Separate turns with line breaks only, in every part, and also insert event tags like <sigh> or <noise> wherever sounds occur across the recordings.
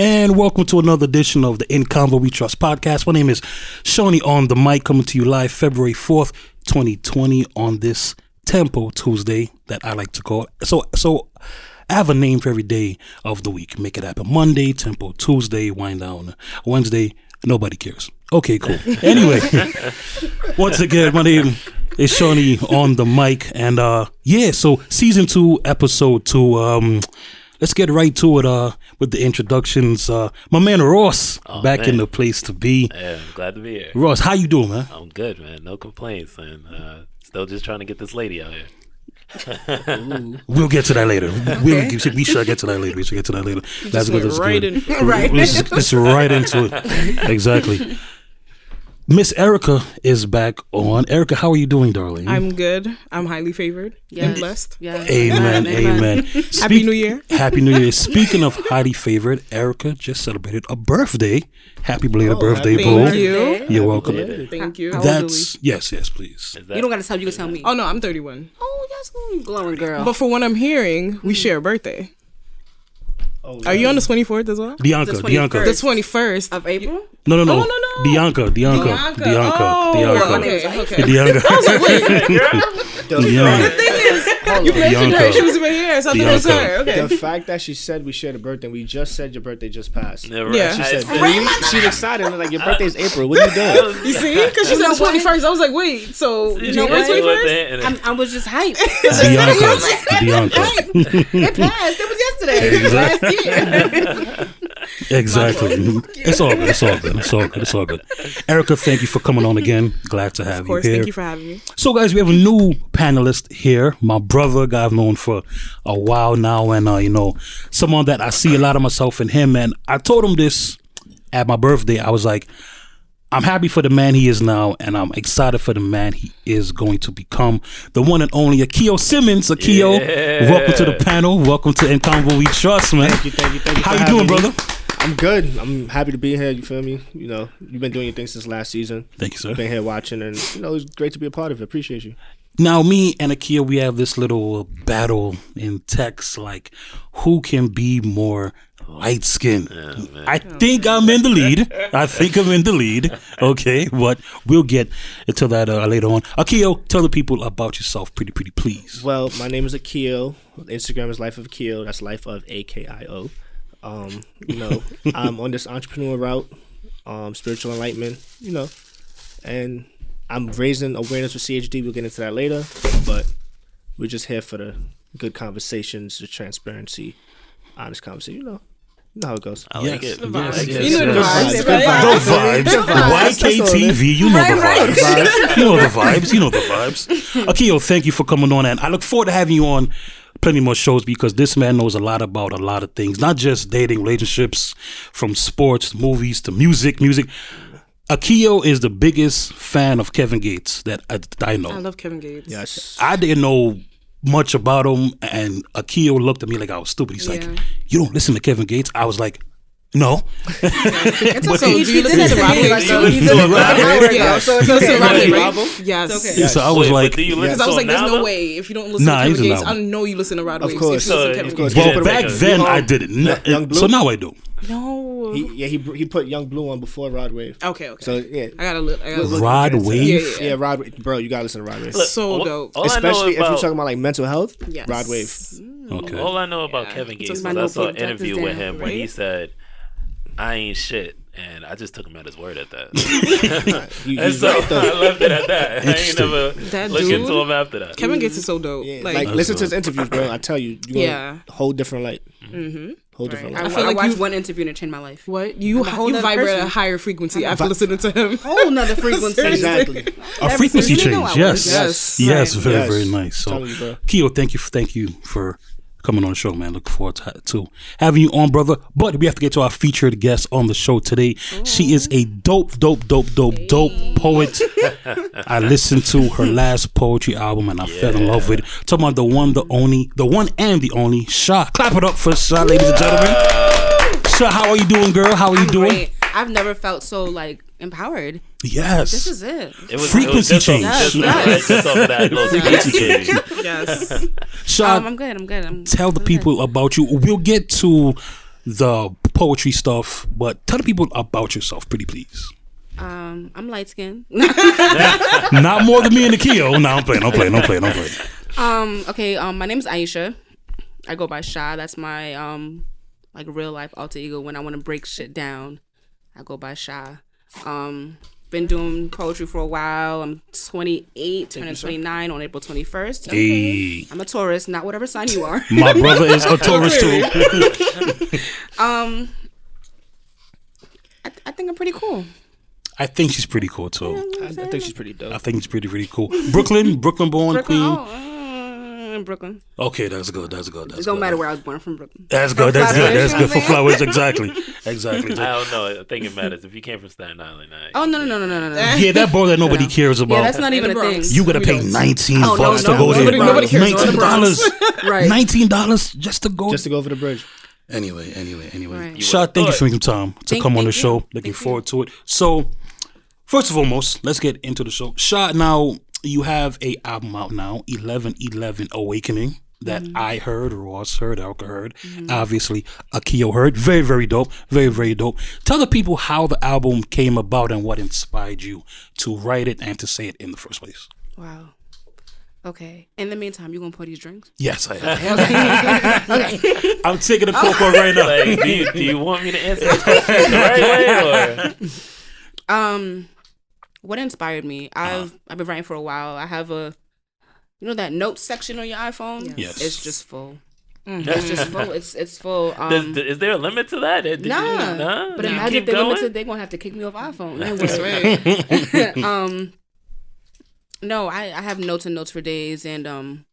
And welcome to another edition of the In Convo We Trust podcast. My name is Shawnee on the mic, coming to you live February 4th, 2020, on this Tempo Tuesday that I like to call. So, so I have a name for every day of the week. Make it happen. Monday, Tempo Tuesday, wind down. Wednesday, nobody cares. Okay, cool. <laughs> Anyway, once again, my name is Shawnee on the mic. And uh yeah, so season two, episode two. Um let's get right to it uh with the introductions. Uh my man Ross
Oh,
back in the place to be.
Yeah, I'm glad to be here.
Ross, how you doing, man?
I'm good, man. No complaints, and uh, still just trying to get this lady out here. <laughs>
We'll get to that later. We'll, we should get to that later. We should get to that later. That's good.
went
That's
right
good.
in-
Right.
Let's, let's right into it. Exactly. <laughs> Miss Erica is back on. Erica, how are you doing, darling?
I'm good. I'm highly favored and
Yes.
blessed.
Yeah.
Amen. Amen.
Happy New Year. <laughs>
Happy New Year. Speaking of highly favored, Erica just celebrated a birthday. Happy belated oh, birthday,
Thank
boo.
you.
You're welcome.
Thank you.
That's yes, yes, please.
That,
You don't gotta tell. You can tell me.
Oh no, I'm 31.
Oh, that's glowing girl.
But for what I'm hearing, we hmm. share a birthday. Are you on the 24th as well?
Bianca,
The
Bianca.
The 21st.
of April.
No, no, no.
Oh, no, no.
Bianca, Bianca,
Bianca.
Bianca,
Oh,
Bianca.
okay, okay.
Bianca. <laughs> <laughs> Bianca.
You mentioned her. She was even here, so I thought it was
Bianca.
her. Okay.
The fact that she said we shared a birthday, we just said your birthday just passed.
Yeah, right.
Yeah.
She
I-
said, she's excited. and like, your birthday's April. What are you doing?
You see? Because she said
know
the 21st. I was like, wait, so
You
know
know
what?
what?
21st?
I'm, I was just hyped.
Bianca. Bianca.
it passed. It was yesterday. Last year.
Exactly. It's all good. It's all good. It's all good. It's all good. Erica, thank you for coming on again. Glad to have
Of course.
you here.
Thank you for having me.
So, guys, we have a new panelist here. My brother, guy I've known for a while now, and uh, you know, someone that I see a lot of myself in him. And I told him this at my birthday. I was like, I'm happy for the man he is now, and I'm excited for the man he is going to become. The one and only Akio Simmons. Akio,
Yeah.
welcome to the panel. Welcome to In Convo We Trust, man.
Thank you, thank you, thank you.
How you doing,
me.
brother?
I'm good. I'm happy to be here. You feel me? You know, you've been doing your thing since last season.
Thank you, sir.
Been here watching, and you know, it's great to be a part of it. Appreciate you.
Now, me and Akio, we have this little battle in text, like who can be more light skinned. I think I'm in the lead. I think I'm in the lead. Okay, but we'll get into that uh, later on. Akio, tell the people about yourself, pretty, pretty, please.
Well, my name is Akio. Instagram is Life of Akio. That's Life of A K I O. Um, you know, <laughs> I'm on this entrepreneur route, um, spiritual enlightenment. You know, and I'm raising awareness for CHD. We'll get into that later, but we're just here for the good conversations, the transparency, honest conversation. You know, you know how it goes.
I like
Yes,
it.
yes,
I like
yes.
You know the
Good
vibes,
vibes,
right?
good
The vibes. YKTV, you know the
Right,
vibes. <laughs> You know the vibes. You know the vibes. <laughs> Akio, thank you for coming on, and I look forward to having you on plenty more shows because this man knows a lot about a lot of things, not just dating, relationships, from sports, movies to music. Music. Akio is the biggest fan of Kevin Gates that I, that I know.
I love Kevin Gates.
Yes.
I didn't know much about him, and Akio looked at me like I was stupid. He's like, "You don't listen to Kevin Gates?" I was like, "No." <laughs>
It's
But
okay.
he-
You
do you
did
listen
that
to
to me,
Rob
like, so you
You
did
know
it
Rob
an hour
Williams?
ago, so it's
You listen to
okay.
Rob right?
Robo?
Yes.
Yes.
So I was
Wait,
like,
do you listen
Because I was like, there's no way if you don't listen
Nah,
to Kevin Gates, I know you listen to Rod
Of
Waves.
course.
If you listen to
So,
Kevin
of
Gates.
course.
Well, back then I didn't. So now I do.
No.
He, yeah, he he put Young Blue on before Rod Wave.
okay, okay.
So yeah,
I gotta look. I gotta look.
Rod
into that.
Wave.
Yeah,
yeah, Rod, bro, you gotta listen to Rod Wave.
Look,
So
all-
dope.
all I know
Especially if you're talking about like mental health.
Yes.
Rod Wave.
Okay.
All I know about
Yeah.
Kevin Gates
my
was I saw an
notebook, jot
interview with
down,
him where he said, "I ain't shit," and I just took him at his word at that. <laughs> <laughs>
You,
and so
right. <laughs>
I left it at that. I ain't never
That
look
dude-
into him after that.
Kevin Gates is so dope.
Yeah,
like,
like, listen to his interviews, bro. I tell you, you
Yeah.
yeah, whole different light. Mm-hmm. Whole different
I,
light.
feel
I
like
watched
you-
one interview and it changed my life.
what you
I'm a whole
you
nother
vibrate at a higher frequency after
vi-
listening to him. <laughs>
Whole nother <laughs> frequency.
Exactly. <laughs>
A frequency change. Yes. Yes.
Yes.
Yes.
Right.
Very,
Yes.
very nice. So,
Telling.
Keo, thank you, thank you for coming on the show, man. Looking forward to, to having you on, brother. But we have to get to our featured guest on the show today. She is a dope, dope, dope, dope, dope poet. I <laughs> listened to her last poetry album and I fell in love with it. Talking about the one, the only, the one and the only Sha. Clap it up for Sha, ladies and gentlemen. Sha, how are you doing, girl? How are you doing?
Great. I've never felt so like empowered.
Yes.
This is it.
It was
Frequency
it was
change.
Off, just,
Yes.
just off of that little frequency change. <laughs>
yes.
Sha,
Um, I'm good. I'm good. I'm
tell the
I'm
people about you. We'll get to the poetry stuff, but tell the people about yourself, pretty please.
Um, I'm light skinned. <laughs>
Not more than me and the Keo. No, I'm playing. I'm playing. I'm playing. I'm playing.
um, okay. Um, my name is Aisha. I go by Sha. That's my um, like real life alter ego. When I want to break shit down, I go by Sha. Um, been doing poetry for a while. I'm 28, turning 29 on April 21st.
Hey,
I'm a Taurus, not whatever sign you are.
my <laughs> brother is a Taurus too. <laughs>
um, I, I think I'm pretty cool.
I think she's pretty cool too.
I, I think she's pretty dope.
I think she's pretty pretty cool. Brooklyn, Brooklyn born
Brooklyn,
queen.
oh, uh, Brooklyn.
Okay, that's good. That's good. That's
It don't
good.
matter where I was born from. Brooklyn.
That's good. That's good. That's good for flowers. Exactly. Exactly.
I don't know. I think it matters if you came from Staten Island. I,
Oh no no no no no no no.
Yeah, that bar that nobody cares about.
Yeah, that's not even a thing.
You gotta pay
don't.
nineteen
Oh,
bucks
no,
to go there.
nobody- nobody cares
Nineteen dollars. <laughs>
Right.
Nineteen dollars just to go.
Just to go over the bridge.
Anyway, anyway, anyway.
Right. You
Sha, thank you for making time to
Thank-
come on
thank
the
you.
show. Looking
Thank you.
forward to it. So, first and foremost, let's get into the show. Sha, now you have a album out now, Eleven Eleven Awakening. That
Mm-hmm.
I heard, Ross heard, Alka heard, obviously Akio heard. Very, very dope. Very, very dope. Tell the people how the album came about and what inspired you to write it and to say it in the first place.
Wow. Okay. In the meantime, you gonna pour these drinks?
Yes, I am. <laughs> I'm taking a coke one right now.
Like, do you, do you want me to answer this question the right way? Or? <laughs>
Um, what inspired me? I've I've been writing for a while. I have a, you know, that notes section on your iPhone.
Yes.
It's just full. It's just full. It's it's full.
Does,
Um,
is there a limit to that? Did you-
nah.
nah?
But
Do you
imagine if they're
going?
limited, they're gonna have to kick me off iPhone. <laughs>
That's right. <laughs>
um no I, I have notes and notes for days and um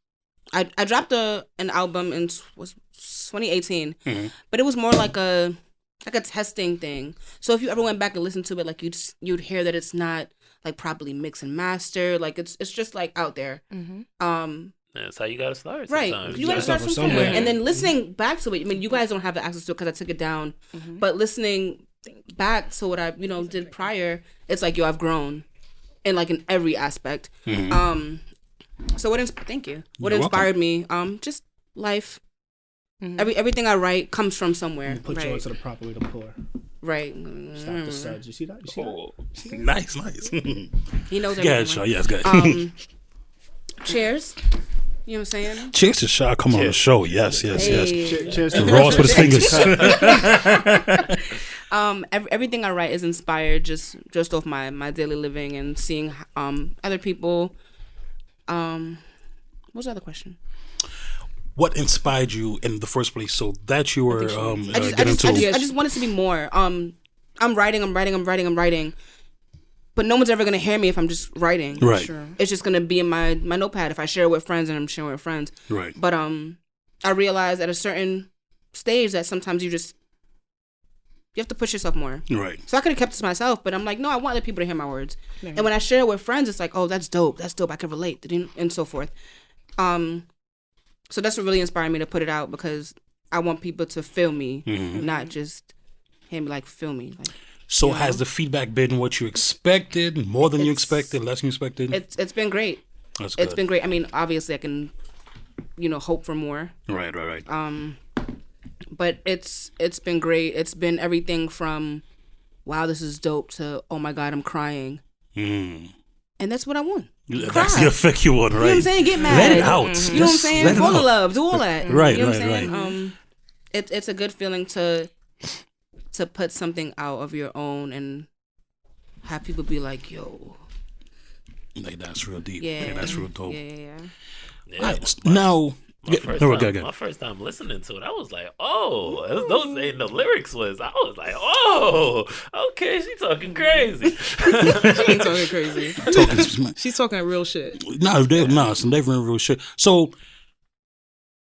i i dropped a an album in was 2018
Mhm.
but it was more like a like a testing thing so if you ever went back and listened to it like you'd you'd hear that it's not like properly mixed and master. like it's it's just like out there um
That's how you gotta start.
Right.
sometimes.
You gotta
start
start
from
from somewhere.
somewhere.
And then listening back to it, I mean, you guys don't have the access to it because I took it down. But listening back to what I, you know, did prior, it's like, yo, I've grown in like in every aspect. Um, so what, ins- thank you. What
You're
inspired me, um, just life. Every everything I write comes from somewhere.
Put you
right.
onto the proper way to pour.
Right.
Stop the suds. You see that? You see that?
nice, nice. <laughs>
He knows
Yeah,
everything.
sure. Yes, good.
Um, <laughs> cheers. You know what I'm saying?
Cheers to Sha. Come on the show. Yes, yes, yes.
Hey.
Che- Cheers to
Ross with his fingers.
um ev- everything i write is inspired just just off my my daily living and seeing um other people um what was the other question
what inspired you in the first place so that you were um,
I
uh,
just, I,
getting
just, I, just, I just want it to be more um i'm writing i'm writing i'm writing i'm writing but no one's ever gonna hear me if i'm just writing
right,
it's just gonna be in my my notepad if i share it with friends and i'm sharing with friends
right.
but um i realized at a certain stage that sometimes you just you have to push yourself more
Right.
So I could have kept this myself, but I'm like, no, I want other people to hear my words. And when I share it with friends, it's like, oh, that's dope. That's dope. I can relate, and so forth. Um, so that's what really inspired me to put it out because I want people to feel me,
Mhm.
not just him like feel me. Like
So
Yeah.
has the feedback been what you expected, more than you expected, less than you expected?
it's it's been great.
That's good.
It's been great. I mean, obviously, I can, you know, hope for more.
right, right, right.
Um, but it's it's been great. It's been everything from, wow, this is dope to oh my god, I'm crying,
Mm.
and that's what I want.
That's
Cry.
the effect you want, right?
You know what I'm saying? Get mad.
Let it out.
You know what I'm saying?
let it
Fall in love. Do all that.
Right,
You know what
right,
I'm saying?
right.
Um, it's it's a good feeling to to put something out of your own and have people be like, "Yo,
Like that's real deep.
yeah,
Yeah, that's real dope.
Yeah, yeah, yeah.
Yeah,
Nice. Now,
My
yeah,
first,
no,
time,
go, go.
my first time listening to it, I was like, "Oh, those- those ain't the lyrics." Was I was like, "Oh, okay, she talking crazy." <laughs>
She ain't talking crazy.
Talking-
She's talking real shit.
no, they, no, it's never in real shit. So,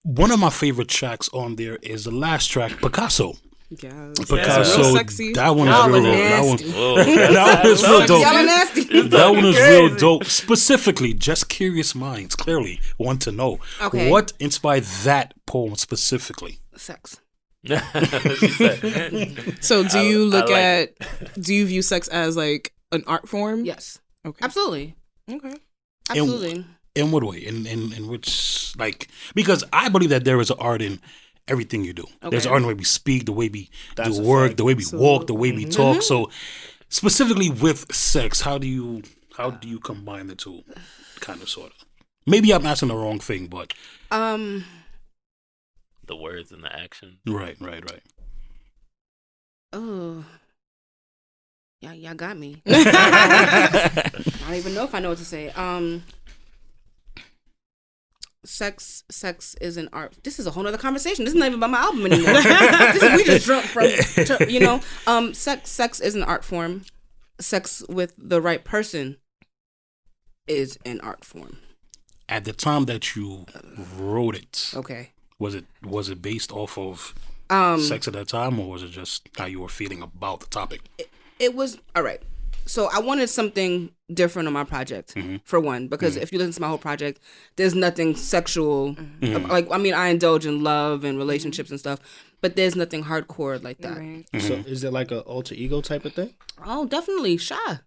one of my favorite tracks on there is the last track, Picasso.
Yes.
Picasso,
real sexy.
that one is real.
are
That one, <laughs> that one is real dope.
Y'all are nasty.
That one is real dope. Specifically, just curious minds clearly want to know
Okay.
what inspired that poem specifically.
Sex. <laughs> <laughs>
So do
I-
you look
like
at do you view sex as like an art form?
Yes,
Okay.
absolutely,
Okay.
absolutely.
In what way? In in in which like because I believe that there is an art in everything you do. There's
Okay.
art in the way we speak, the way we
That's
do work,
fact.
the way we walk, the way we talk. So, specifically with sex, how do you how do you combine the two? Kind of, sort of. Maybe I'm asking the wrong thing, but
Um,
The words and the action.
right, right, right.
oh, yeah, y'all got me. <laughs> <laughs> I don't even know if I know what to say. Um, sex, sex is an art. This is a whole nother conversation. This is not even about my album anymore. <laughs> this is, we just jumped from, to, you know, um, sex, sex is an art form. Sex with the right person is an art form.
At the time that you wrote it,
Okay.
was it was it based off of
Um,
sex at that time, or was it just how you were feeling about the topic?
it was all right. So I wanted something different on my project for one, because if you listen to my whole project, there's nothing sexual. Like I mean, I indulge in love and relationships and stuff, but there's nothing hardcore like that.
So is it like a alter ego type of thing?
Oh, definitely shy.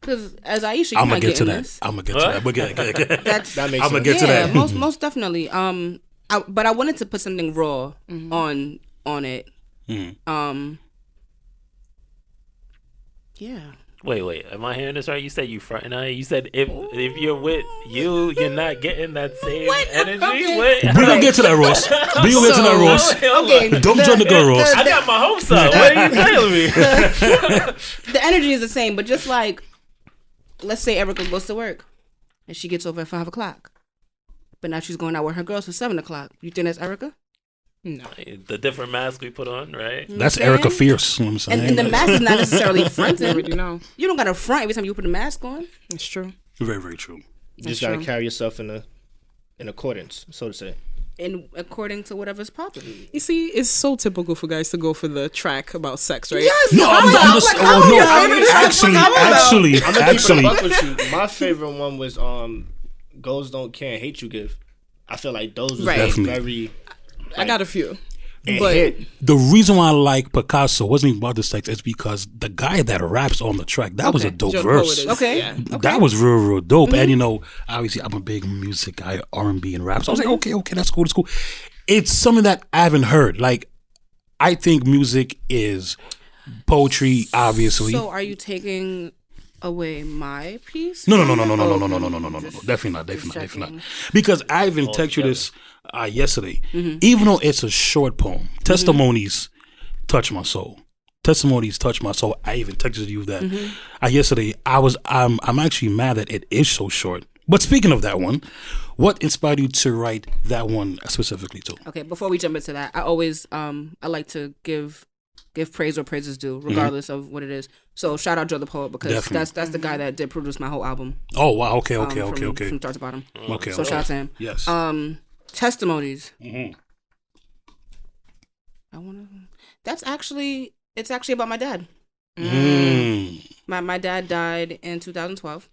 Because as Aisha, you
I'm gonna
might
get to that.
this.
I'm gonna get to that. I'm gonna get, get, get.
That's <laughs>
That makes
I'm gonna
sense.
get to
yeah,
that.
most most definitely. Um, I, but I wanted to put something raw on on it.
Mhm.
Um. Yeah.
Wait, wait. Am I hearing this right? You said you fronting on it. You said if if you're with you, you're not getting that same
What?
energy.
Okay.
What?
We gonna get to that, Ross. We gonna get to that,
So-
Ross.
Okay.
Don't
the-
join the girl,
the-
Ross.
I got my hopes up. What are you <laughs> telling me?
the energy is the same, but just like, let's say Erica goes to work and she gets over at five o'clock, but now she's going out with her girls for seven o'clock. You think that's Erica?
No.
the different mask we put on, right?
That's
You
Erica Fierce. You know what I'm saying?
And, and the mask is not necessarily
I <laughs>
fronting.
already know.
You don't got to front every time you put a mask on.
It's true.
very, very true.
You just gotta carry yourself in a in accordance, so to say.
And according to whatever's popping.
You see, it's so typical for guys to go for the track about sex, right?
Yes,
No, I'm, I'm just.
like,
oh,
I'm
no, I-
favorite
actually,
topic.
Actually,
I'm gonna keep it a
actually,
buck with you. My favorite one was um, "Goals Don't Care, Hate You Give." I feel like those was
Right.
Like
I got a few.
and
But-
hit.
the reason why I like Picasso wasn't even about the sex. It's because the guy that raps on the track that was a dope
Joe
verse.
Poet is-
Okay.
That was real, real dope. And you know, obviously, I'm a big music guy, R and B and rap. So I was like, okay, okay, that's cool, that's cool. It's something that I haven't heard. Like, I think music is poetry. Obviously,
So are you taking away my piece?
no, no, no, no, no, no,
Oh,
no, no, no, no, no, no, no, no, definitely not, definitely not, definitely not. Because I even texted this uh, yesterday.
Mm-hmm.
Even though it's a short poem, testimonies touch my soul. Testimonies touch my soul. I even texted you that
Mm-hmm.
uh, yesterday. I was, I'm, I'm actually mad that it is so short. But speaking of that one, what inspired you to write that one specifically too?
Okay, before we jump into that, I always um I like to give give praise where praise is due, regardless of what it is. So shout out Joe the Poet because
Definitely.
that's that's the guy that did produce my whole album.
Oh wow, okay,
um,
okay, okay,
from,
okay,
From start to bottom.
okay.
So
okay.
shout out to him.
Yes.
Um, testimonies.
Mhm.
I wanna. That's actually it's actually about my dad.
Mm.
My my dad died in 2012.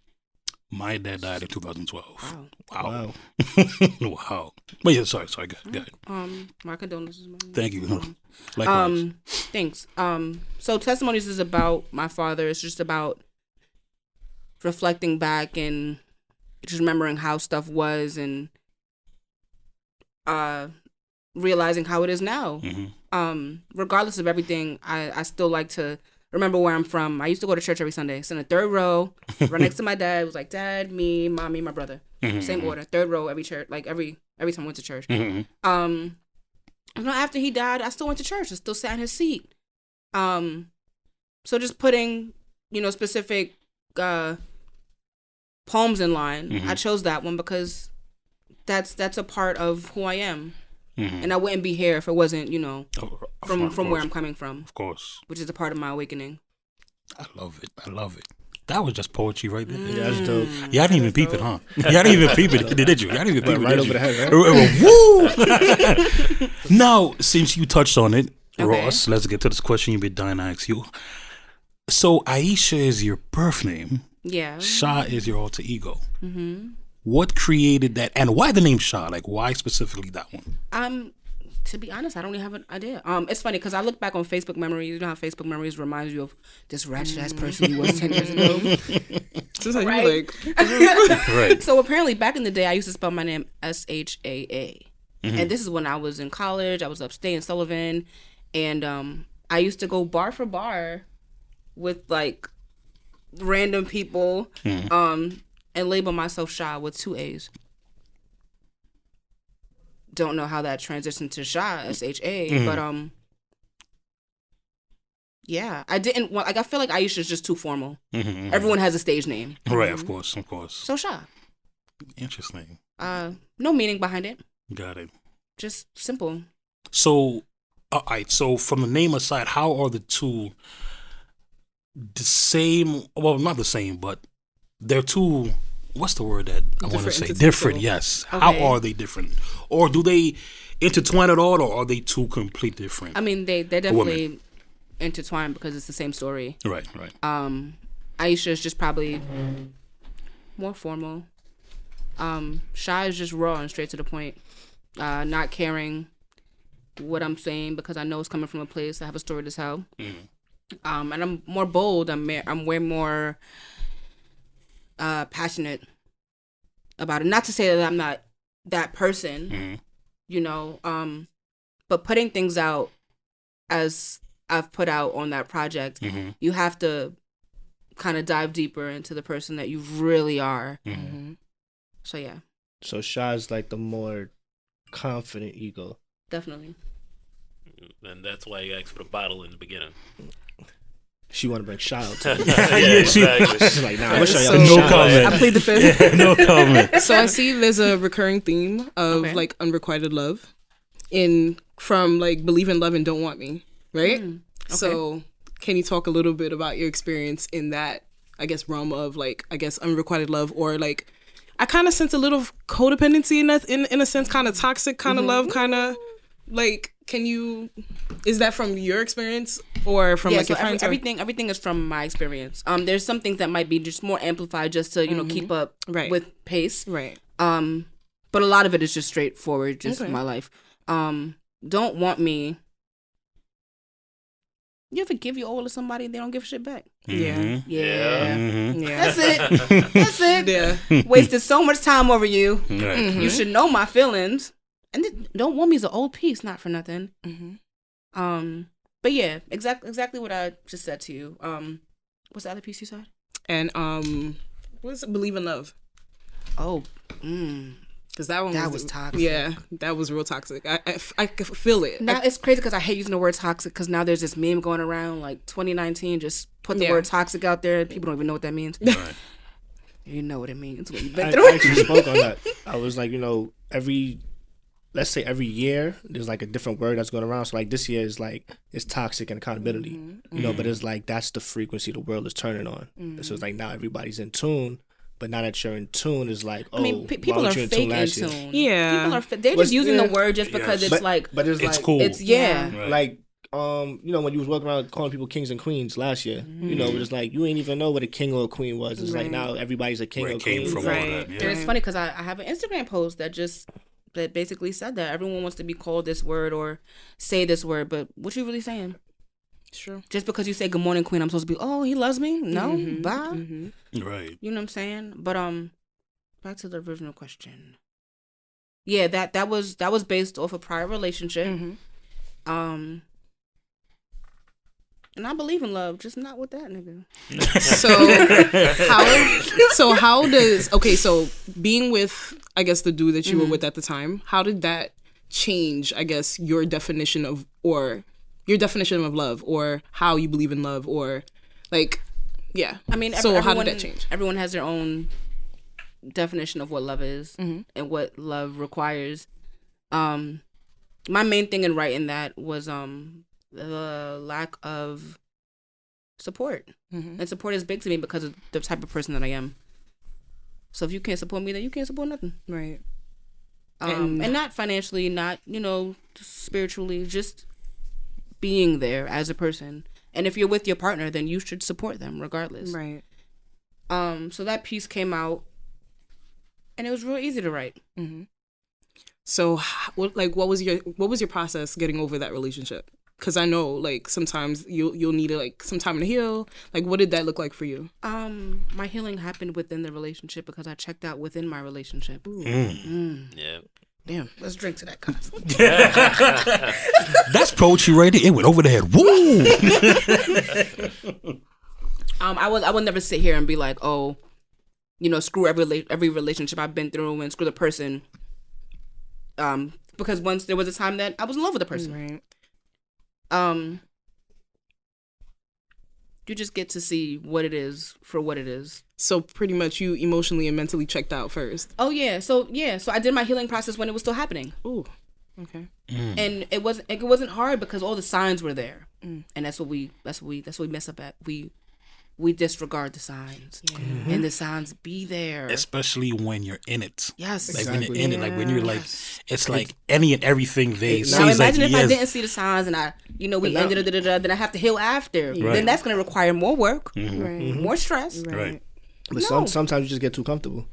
My dad died in 2012.
Wow.
Wow.
Wow. <laughs>
wow. But yeah, sorry, sorry, go ahead. Go ahead.
Um, my condolences. man.
Thank you.
Um, <laughs>
Likewise.
Um, thanks. Um, so testimonies is about my father. It's just about reflecting back and just remembering how stuff was and uh realizing how it is now.
Mhm.
Um, regardless of everything, I I still like to remember where I'm from. I used to go to church every Sunday. Sit in the third row, right next to my dad. It was like dad, me, mommy, my brother.
Mhm,
Same order. Third row every church. Like every every time I went to church.
mhm.
Um, you know, after he died, I still went to church. I still sat in his seat. Um, so just putting, you know, specific uh poems in line.
Mhm.
I chose that one because that's that's a part of who I am,
Mhm.
and I wouldn't be here if it wasn't, you know,
Oh,
from
of
from where I'm coming from,
Of course.
which is a part of my awakening.
I love it. I love it. That was just poetry right there.
Yeah, that's dope.
Y'all didn't even peep it, huh? <laughs> Y'all didn't even peep it, did you? Y'all didn't even peep it,
right over
you?
the head, right?
Woo! <laughs> now, since you touched on it,
Okay.
Ross, let's get to this question you've been dying to ask you. So, Aisha is your birth name.
Yeah.
Sha is your alter ego.
Mm-hmm.
What created that, and why the name Sha? Like, why specifically that one?
Um, to be honest, I don't even have an idea. Um, it's funny because I look back on Facebook memories. You know how Facebook memories reminds you of this ratchet ass person you was ten years ago. <laughs>
Just
Right.
like, <laughs>
Right.
so apparently, back in the day, I used to spell my name S H A A. And this is when I was in college. I was upstate in Sullivan, and um, I used to go bar for bar with like random people, um, and label myself shy with two A's. Don't know how that transitioned to shy S H A, but um, yeah, I didn't want like I feel like Aisha's just too formal.
Mhm.
Everyone has a stage name,
Right, of course, of course.
so shy.
Interesting.
Uh, no meaning behind it,
Got it.
just simple.
So, all right. So, from the name aside, how are the two the same? Well, not the same, but they're two. What's the word that I want to say? Different. Yes. How are they different, or do they intertwine at all, or are they two complete different?
I mean, they they're
woman.
definitely intertwined because it's the same story.
right. Right.
Um, Aisha is just probably more formal. Um, Shy is just raw and straight to the point. Uh, not caring what I'm saying because I know it's coming from a place. I have a story to tell. Um, and I'm more bold. I'm I'm way more uh, passionate about it. Not to say that I'm not that person,
Mhm.
you know. Um, but putting things out as I've put out on that project,
Mhm.
you have to kind of dive deeper into the person that you really are.
Mhm.
So yeah,
So Shy's like the more confident ego.
definitely.
And that's why you asked for the bottle in the beginning.
She want to bring Shy out. <laughs> To it. <laughs>
yeah,
she-
exactly.
She's like, nah, I'm gonna show y'all
So-
No
Shy
comment.
I played the fifth. <laughs>
no comment.
so I see there's a recurring theme of
Okay.
like unrequited love in from like believe in love and don't want me, right?
Mm,
So can you talk a little bit about your experience in that I guess realm of like I guess unrequited love or like I kind of sense a little codependency in that in in a sense kind of toxic kind of love kind of like can you is that from your experience or from
yeah,
like
so
your
every-
friends or-
everything everything is from my experience. Um, there's some things that might be just more amplified just to you know keep up
Right.
with pace.
right
Um, but a lot of it is just straightforward, just
Okay.
my life. Um, don't want me. You ever give your all to somebody and they don't give shit back?
Yeah.
Mhm.
Yeah.
Mhm.
yeah
That's it. That's it. <laughs>
yeah
Wasted so much time over you.
Right.
You should know my feelings. And th- don't want me is an old piece, not for nothing.
Mhm.
Um, but yeah, exactly exactly what I just said to you. Um, what's the other piece you said?
and um what's believe in love
Oh, mm.
Because that one
That
was,
was toxic.
Yeah, that was real toxic. I I, could feel it.
Now
I-
it's crazy because I hate using the word toxic because now there's this meme going around like 2019. Just put the
Yeah.
word toxic out there and people don't even know what that means.
Right. <laughs>
You know what it means when you've been
I,
through
I actually spoke on that. <laughs> I was like, you know, every let's say every year there's like a different word that's going around. So like this year is like it's toxic and accountability.
Mm-hmm.
You know, but it's like that's the frequency the world is turning on. So it's like now everybody's in tune. But now that you're in tune, is like, oh,
I mean, pe-
why
people are
weren't
fake in
last year?
tune.
Yeah.
people are. Fa- they're
But-
just using
yeah.
the word just because
Yes.
it's
But,
like
but it's,
It's
like,
cool.
it's yeah.
Right.
Like, um, you know, when you was walking around calling people kings and queens last year, you know,
Mm-hmm.
it's like you ain't even know what a king or a queen was. It's like now everybody's a king
Where
or
it came
queen.
from, all
Right.
that.
And it's funny because I, I have an Instagram post that just that basically said that everyone wants to be called this word or say this word, but what you really saying?
True.
Just because you say good morning, queen, I'm supposed to be oh he loves me? No,
Mhm,
bye.
mhm.
Right.
You know what I'm saying? But um, back to the original question. Yeah, that that was that was based off a prior relationship.
Mhm.
Um, and I believe in love, just not with that nigga.
So <laughs> how? So how does? Okay, so being with, I guess the dude that you were with at the time, how did that change? I guess your definition of or your definition of love, or how you believe in love, or like, yeah.
I mean, ev-
so how
everyone,
did that change?
Everyone has their own definition of what love is
Mhm.
and what love requires. Um, my main thing in writing that was um the lack of support,
Mhm.
and support is big to me because of the type of person that I am. So if you can't support me, then you can't support nothing.
Right.
Um,
And-
and, not financially, not you know spiritually, just being there as a person. And if you're with your partner, then you should support them regardless.
Right.
Um, so that piece came out, and it was real easy to write.
So, h- what like what was your what was your process getting over that relationship? Because I know like sometimes you'll you'll need like some time to heal. Like, what did that look like for you?
Um, my healing happened within the relationship because I checked out within my relationship.
Mm.
Mm.
Yeah.
Damn.
Let's drink to that concept. <laughs>
That's poetry right there. It went over the head. Woo! <laughs>
Um, I will. I will never sit here and be like, oh, you know, screw every every relationship I've been through and screw the person. Um, because once there was a time that I was in love with the person.
Right.
Um, you just get to see what it is for what it is.
So pretty much you emotionally and mentally checked out first.
Oh yeah, so yeah, so I did my healing process when it was still happening,
Ooh. Okay.
and it wasn't it wasn't hard because all the signs were there, and that's what we that's what we that's what we mess up at. We we disregard the signs, and the signs be there.
Especially when you're in it.
yes,
Like when you're in it, like when you're like, it's like any and everything they
It-
say.
Now
is like,
imagine if I didn't see the signs and I, you know, we
But
ended, da, da, da, then I have to heal after.
Right.
Then that's going to require more work, mm-hmm.
Right. Mm-hmm.
more stress.
Right.
But
No.
some, sometimes you just get too comfortable.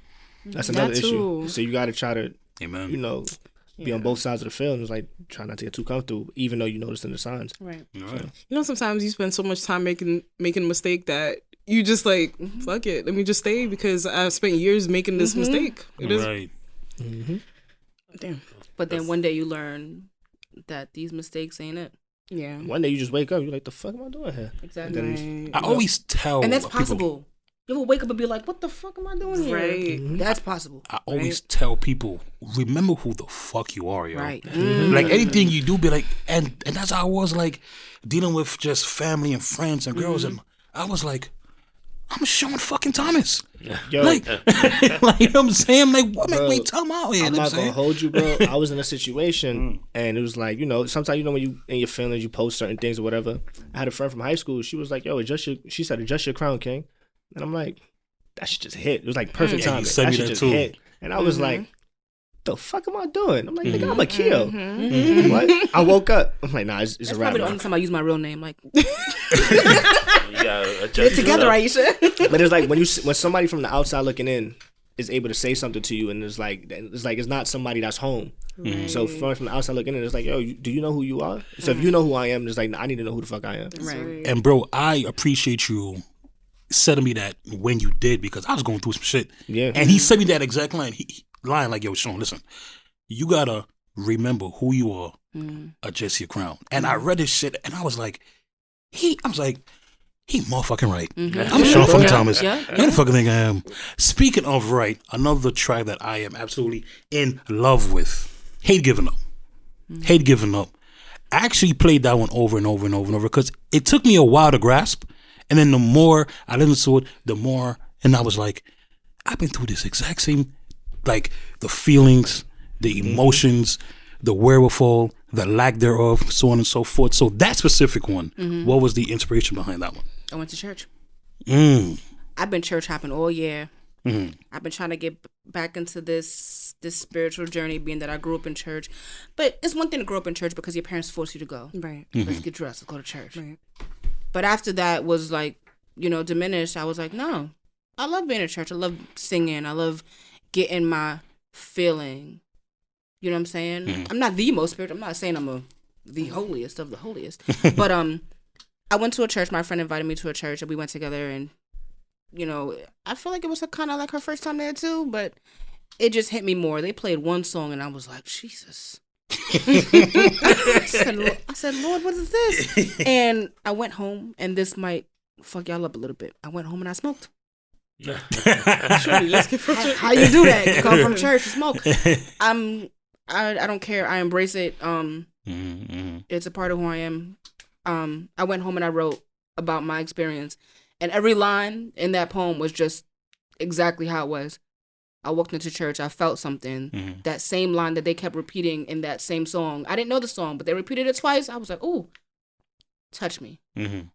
That's another issue. So you got to try to,
Amen.
you know, be on both sides of the field. It's like try not to get too comfortable, even though you notice in the signs.
Right.
All right.
You know, sometimes you spend so much time making making a mistake that you just like, fuck it, let me just stay because I've spent years making this mm-hmm. mistake. It is
Right. Mm-hmm.
damn.
But then one day you learn that these mistakes ain't it.
Yeah.
One day you just wake up, you're like, the fuck am I doing here?
Exactly.
Then
Right.
I always tell
and that's
people-
possible. You ever wake up and be like, what the fuck am I doing here?
Right. Mm-hmm.
That's possible.
I always tell people, remember who the fuck you are, yo.
Right. Mm.
Like anything you do, be like, and and that's how I was like dealing with just family and friends and girls, and mm-hmm. I was like, I'm Sean fucking Thomas.
Yo,
Like, <laughs> <laughs> like you know what I'm saying? Like, what make me tell out here?
I'm
what
not
I'm
gonna
saying?
hold you, bro. <laughs> I was in a situation, mm. and it was like, you know, sometimes you know when you in your feelings, you post certain things or whatever. I had a friend from high school. She was like, "Yo, adjust your," she said, "Adjust your crown, king," and I'm like, "That should just hit." It was like perfect
Yeah, you
timing.
sent
that
me
shit
that
just
too.
hit, and I was like, "The fuck am I doing?" I'm like, "Nigga, I'm a
Mm-hmm.
kill."
Mm-hmm.
What? I woke up. I'm like, "Nah, it's, it's
That's
a wrap."
probably the only time I use my real name. Like, <laughs>
You gotta adjust
get together. Aisha. <laughs>
But it's like when you when somebody from the outside looking in is able to say something to you, and it's like it's like it's not somebody that's home. So from, from the outside looking in, it's like, yo, you, do you know who you are? So if you know who I am, it's like I need to know who the fuck I am.
right.
And bro, I appreciate you setting me that when you did because I was going through some shit.
Yeah.
And he said me that exact line. He, he- line like, yo, Sean, listen, you gotta remember who you are, mm. adjust your crown. And I mm. read this shit and I was like, he, I was like, he motherfucking right. Mm-hmm. I'm Sean fucking
Yeah,
Thomas.
yeah,
You know fucking thing I am. Speaking of right, another track that I am absolutely in love with. Hate giving up. Mm. Hate giving up. I actually played that one over and over and over and over because it took me a while to grasp. And then the more I listened to it, the more, and I was like, I've been through this exact same, like the feelings, the emotions, the wherewithal, the lack thereof, so on and so forth. So that specific one, what was the inspiration behind that one?
I went to church.
Mm.
I've been church hopping all year.
Mm-hmm.
I've been trying to get back into this this spiritual journey, being that I grew up in church. But it's one thing to grow up in church because your parents force you to go.
Right.
Let's get dressed. Let's go to church.
Right.
But after that was like, you know, diminished. I was like, no, I love being in church. I love singing. I love getting my feeling. You know what I'm saying? I'm not the most spiritual. I'm not saying I'm a the holiest of the holiest. <laughs> but um, I went to a church. My friend invited me to a church, and we went together. And you know, I feel like it was kind of like her first time there too. But it just hit me more. They played one song, and I was like, Jesus. I, said, I said, Lord, what is this? <laughs> And I went home, and this might fuck y'all up a little bit. I went home and I smoked. <laughs>
Let's get from
How you do that? You come from <laughs> church, smoke. I'm, I, I don't care. I embrace it. Um,
Mm-hmm.
it's a part of who I am. Um, I went home and I wrote about my experience, and every line in that poem was just exactly how it was. I walked into church, I felt something.
Mhm.
That same line that they kept repeating in that same song. I didn't know the song, but they repeated it twice. I was like, "Ooh, touch me."
Mm-hmm.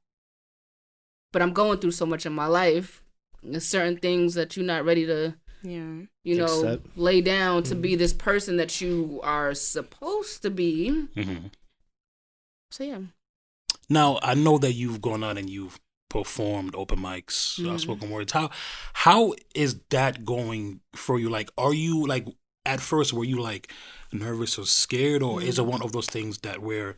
But I'm going through so much in my life. There's certain things that you're not ready to,
Yeah.
you know,
Accept.
lay down to be this person that you are supposed to be.
Mm-hmm.
So yeah.
Now I know that you've gone out and you've performed open mics, uh, spoken words. How how is that going for you? Like, are you like at first were you like nervous or scared, or is it one of those things that where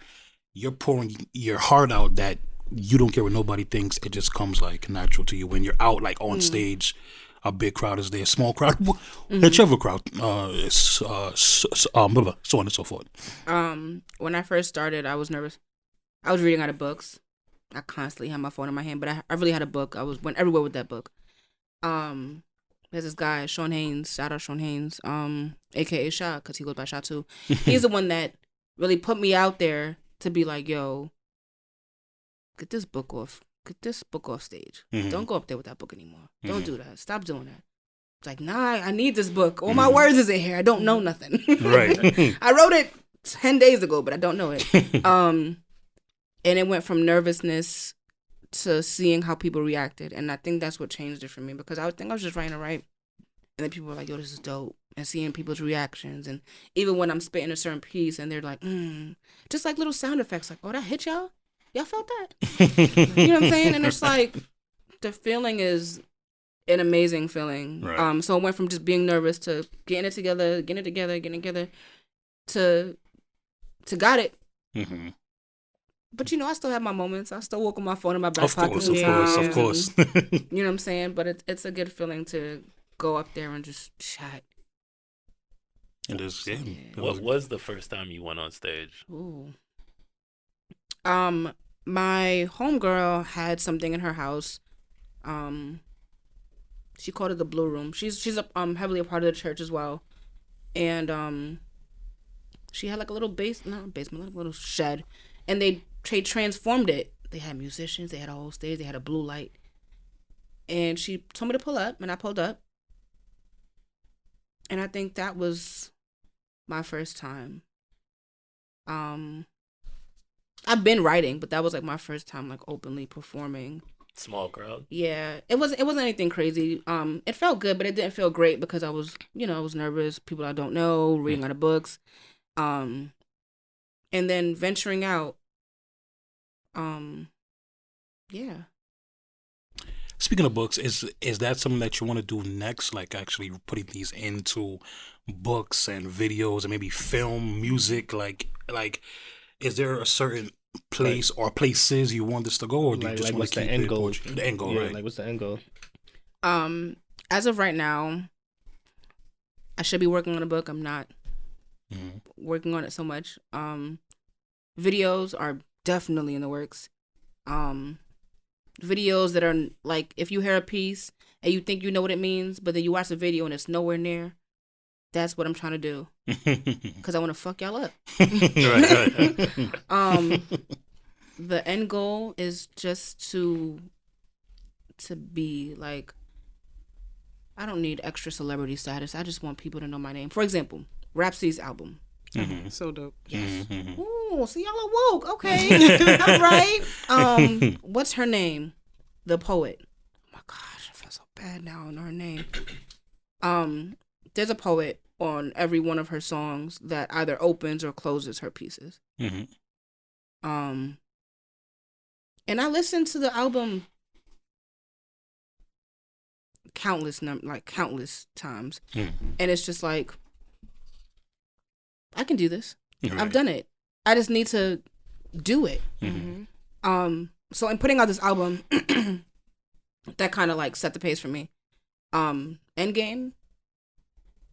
you're pouring your heart out that you don't care what nobody thinks? It just comes like natural to you when you're out like on stage, a big crowd is there, small crowd, <laughs> whichever crowd, uh, it's, uh, so, so, um, blah, blah, so on and so forth.
Um, when I first started, I was nervous. I was reading out of books. I constantly had my phone in my hand, but I, I really had a book. I was went everywhere with that book. Um, there's this guy, Sean Haynes. Shout out Sean Haynes, um, aka Sha, because he goes by Sha too. <laughs> He's the one that really put me out there to be like, yo, get this book off, get this book off stage.
Mhm.
Don't go up there with that book anymore.
Mhm.
Don't do that. Stop doing that. It's like, nah, I need this book. All my words is in here. I don't know nothing.
Right. <laughs>
I wrote it ten days ago, but I don't know it. <laughs> um, and it went from nervousness to seeing how people reacted, and I think that's what changed it for me because I would think I was just writing to write, and then people were like, "Yo, this is dope," and seeing people's reactions, and even when I'm spitting a certain piece, and they're like, mm, just like little sound effects, like, "Oh, that hit y'all." Y'all felt that? <laughs> you know what I'm saying? And it's like the feeling is an amazing feeling.
Right.
Um, so it went from just being nervous to getting it together, getting it together, getting it together, to to got it.
hmm
But you know, I still have my moments. I still walk with my phone in my back
Of
pocket.
course, of course, of <laughs> course. <laughs>
You know what I'm saying? But it, it's a good feeling to go up there and just chat.
it is, yeah. It
What was the first time you went on stage?
Ooh. Um, my homegirl had something in her house. Um, she called it the Blue Room. She's she's a, um heavily a part of the church as well, and um, she had like a little base, not a basement, like a little shed, and they they transformed it. They had musicians. They had a whole stage. They had a blue light, and she told me to pull up, and I pulled up, and I think that was my first time. Um, I've been writing, but that was like my first time like openly performing.
Small crowd.
Yeah, it wasn't it wasn't anything crazy. Um, it felt good, but it didn't feel great because I was you know I was nervous. People I don't know, reading out of books, um, and then venturing out. Um, yeah.
Speaking of books, is is that something that you want to do next? Like actually putting these into books and videos and maybe film, music. Like like, is there a certain place or places you want this to go, or do you
Like,
just
like
want
what's
to
the
keep
end goal?
poetry? The end goal,
yeah,
right?
Like, what's the end goal?
Um, as of right now, I should be working on a book. I'm not
Mhm.
working on it so much. Um, videos are definitely in the works. Um, videos that are like if you hear a piece and you think you know what it means, but then you watch the video and it's nowhere near. That's what I'm trying to do <laughs> because I want to fuck y'all up.
right, right. <laughs>
Um, the end goal is just to to be like I don't need extra celebrity status. I just want people to know my name. For example, Rapsody's album.
Mhm.
So dope.
Yes.
Mhm.
Ooh, so y'all are woke. Okay. <laughs> <laughs> All right. Um, <laughs> what's her name? The poet. Oh my gosh, I feel so bad now on her name. Um, there's a poet on every one of her songs that either opens or closes her pieces.
Mhm.
Um, and I listened to the album countless num like countless times,
Mhm.
and it's just like I can do this.
Right.
I've done it. I just need to do it.
Mhm.
Um, so in putting out this album, <clears throat> that kind of like set the pace for me. Um, Endgame.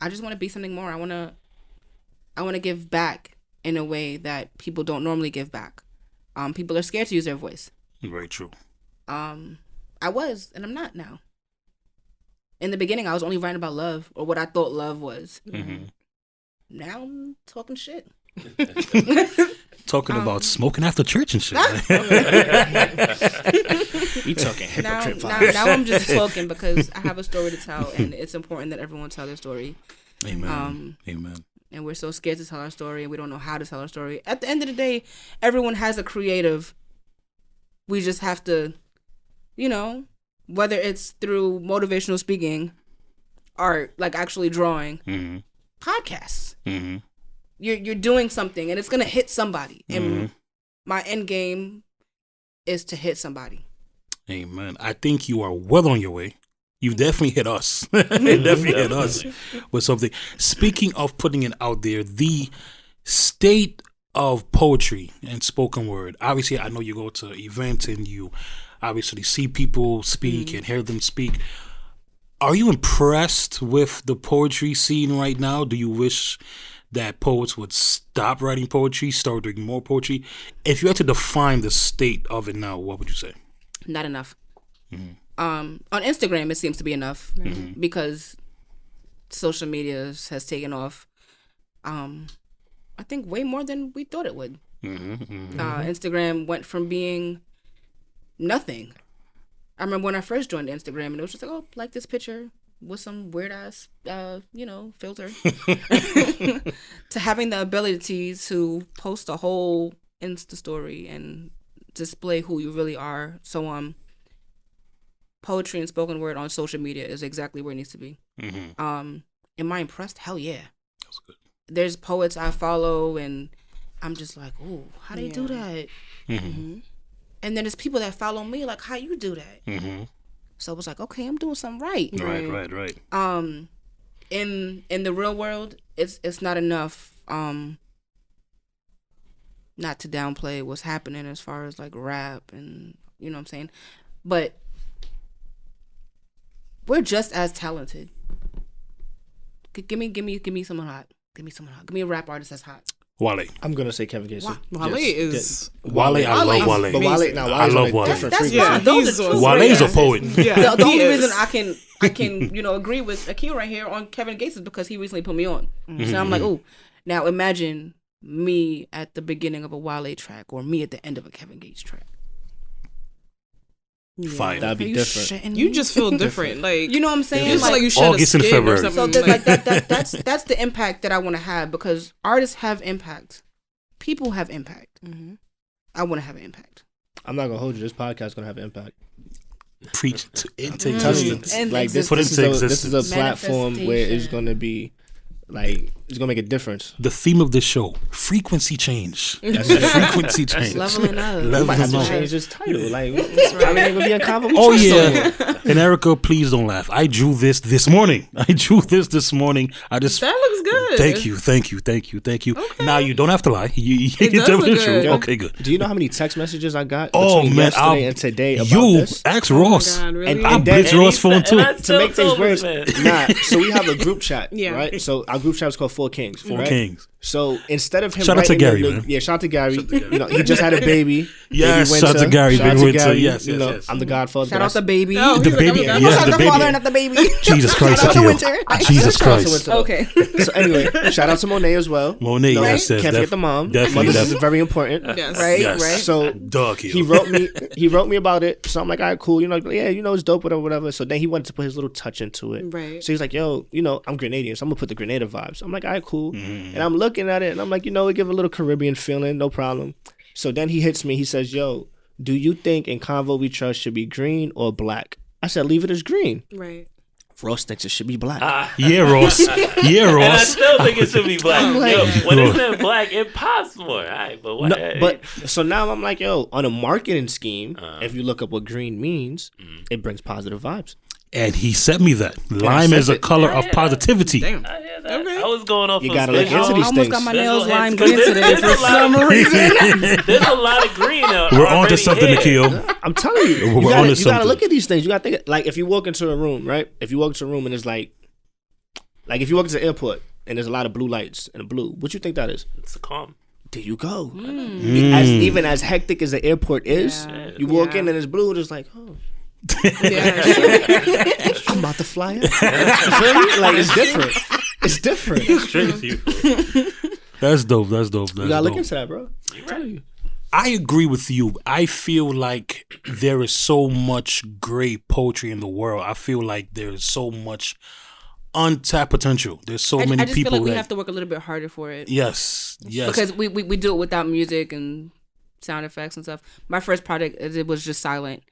I just want to be something more. I want to. I want to give back in a way that people don't normally give back. Um, people are scared to use their voice.
Very true.
Um, I was, and I'm not now. In the beginning, I was only writing about love or what I thought love was.
Mhm.
Now I'm talking shit. <laughs>
Talking
Um,
about smoking after church and shit. <laughs>
We talking
now,
hypocrite
now,
vibes.
now I'm just talking because I have a story to tell, and it's important that everyone tell their story.
Amen.
Um,
Amen.
and we're so scared to tell our story, and we don't know how to tell our story. At the end of the day, everyone has a creative. We just have to, you know, whether it's through motivational speaking, art, like actually drawing,
hmm
podcasts.
hmm
You're you're doing something, and it's gonna hit somebody. And
Mhm.
my end game is to hit somebody.
Amen. I think you are well on your way. You <laughs> <laughs> definitely hit us. definitely hit us with something. Speaking of putting it out there, the state of poetry and spoken word. Obviously, I know you go to events and you obviously see people speak and hear them speak. Are you impressed with the poetry scene right now? Do you wish that poets would stop writing poetry, start doing more poetry? If you had to define the state of it now, what would you say?
not enough. Um, on Instagram, it seems to be enough because social media has taken off. Um, I think way more than we thought it would. Uh, Instagram went from being nothing. I remember when I first joined Instagram, and it was just like, oh, like this picture with some weird ass, uh, you know, filter, <laughs> <laughs> to having the ability to post a whole Insta story and display who you really are. So, um, poetry and spoken word on social media is exactly where it needs to be. Um, am I impressed? Hell yeah.
That's good.
There's poets I follow, and I'm just like, oh, how do they do that?
Mm-hmm.
And then there's people that follow me, like, how you do that?
Mm-hmm.
So it was like, okay, I'm doing something right.
Right, right, right.
Um, in in the real world, it's it's not enough. Um, not to downplay what's happening as far as like rap and you know what I'm saying, but we're just as talented. G- give me, give me, give me someone hot. Give me someone hot. Give me a rap artist that's hot.
Wale.
I'm gonna say Kevin Gates.
Wale is
Wale, I love Wale.
But Wale, now
I
Wale's
love
on a
Wale.
different
That's
frequency.
fine. Those are
a-
two
Wale is a poet.
Yeah,
the, the only reason I can I can <laughs> you know agree with Akil right here on Kevin Gates is because he recently put me on. Mm-hmm. So I'm like, oh, now imagine me at the beginning of a Wale track or me at the end of a Kevin Gates track.
Fire.
That'd be
you
different.
shitting
You just feel different. Like
you know what I'm saying?
it's like,
Like,
you shed a
August and
or
February.
so
something.
like that, that that's that's the impact that I want to have because artists have impact, people have impact. Mm-hmm. I want to have an impact.
I'm not gonna hold you. This podcast is gonna have impact.
Preach to into
I'm telling you,
existence.
Like this,
Put
this,
into
is a, this is a platform where it's gonna be like it's gonna make a difference.
The theme of this show: frequency change. <laughs>
That's
frequency change.
Leveling up.
We might have
Leveling
to
up.
change this title. Like, I mean, gonna be a convo.
Oh yeah, <laughs> and Erica, please don't laugh. I drew this this morning. <laughs> I drew this this morning. I just
that looks good.
thank you, thank you, thank you, thank you. Okay. Now you don't have to lie. You, you
It
you
does look
me the truth. Okay, good.
Do you know how many text messages I got
Oh
between
man,
yesterday
I'll,
and today about
you
this?
ask
Oh
Ross.
God, really?
And-
I
and then-
blitz Ross phone too.
to make things worse, nah. So we have a group chat,
Yeah.
right? So our group chat is called Four Kings.
Four
right?
Kings.
So instead of him,
Shout out to Gary,
the-
man.
Yeah, shout out to Gary. You know, he just had a baby. <laughs>
Yes,
Baby
shout out to Gary,
Shout out
Baby
to
Winter.
Gary.
Yes,
you
yes,
know,
yes.
I'm the Godfather.
Shout
but
out the
I-
baby.
Oh,
The baby,
like,
yes,
Shout out
the
the
baby.
father and not the baby. <laughs>
Jesus Christ,
Shout out to Winter. <laughs>
Jesus
Shout out to
Christ.
Okay.
So anyway, shout out to Monet as well.
Monet,
No,
yes, yes,
can't forget the mom.
definitely,
Mothers is very important.
Yes.
Right.
Yes.
Right.
So
Dog
he wrote me he wrote me about it so i'm like all right cool you know yeah you know it's dope whatever whatever so then he wanted to put his little touch into it
Right.
so he's like yo you know i'm grenadian so i'm gonna put the grenada vibes i'm like all right cool and i'm looking at it and i'm like you know we give a little caribbean feeling no problem so then he hits me he says yo do you think in convo we trust should be green or black i said leave it as green
Right.
ross thinks it should be black <laughs>
Yeah, Ross. Yeah,
And I still think it should be <laughs> black.
like-
Yo, when
Bro.
it's in black, it pops more. All right, but what?
No, but so now I'm like, yo, on a marketing scheme,
Uh-huh.
if you look up what green means,
Mm.
it brings positive vibes.
And he sent me that. Lime is a color
Yeah,
of positivity.
Damn.
I hear that.
Okay.
I was going off.
You
of
gotta look
visual-
into
I almost got my nails
hints,
lime
'cause
green today for some reason. <laughs> <laughs>
There's a lot of green.
We're on to something. Nikhil.
I'm telling you, you,
We're
gotta,
onto
you gotta look at these things. You gotta think like if you walk into a room, right? If you walk into a room and it's like, like if you walk into the airport and there's a lot of blue lights and a blue, what you think that is?
It's a calm.
There you go.
Mm.
As even as hectic as the airport is,
Yeah.
you walk
Yeah.
in and it's blue, and it's like, oh,
Yeah. <laughs>
I'm about to fly out. you feel? Like it's different. It's different.
That's dope. That's dope. That's
You gotta look
dope.
into that, bro. I'm telling you.
I agree with you. I feel like there is so much great poetry in the world. I feel like there is so much untapped potential. There's so
I,
many
I just
people
feel like we have to work a little bit harder for it.
yes, yes.
because we, we, we do it without music and sound effects and stuff. My first project it it was just silent,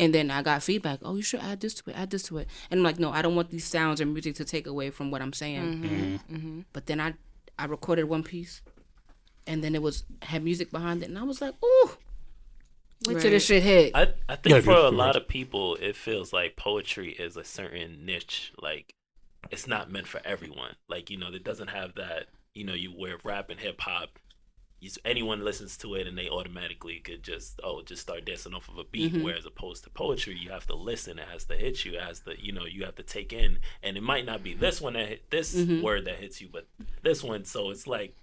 and then I got feedback. Oh, you should add this to it. Add this to it. And I'm like, no, I don't want these sounds or music to take away from what I'm saying.
Mm-hmm.
But then I I recorded one piece, and then it was had music behind it, and I was like, ooh, wait till this shit hit.
I, I think
Yeah,
for a lot of people, it feels like poetry is a certain niche. Like, it's not meant for everyone. Like, you know, it doesn't have that, you know, you wear rap and hip hop. You- anyone listens to it and they automatically could just oh just start dancing off of a beat. Whereas opposed to poetry, you have to listen. It has to hit you. It has to you know you have to take in, and it might not be this one that hit this word that hits you, but this one. So it's like,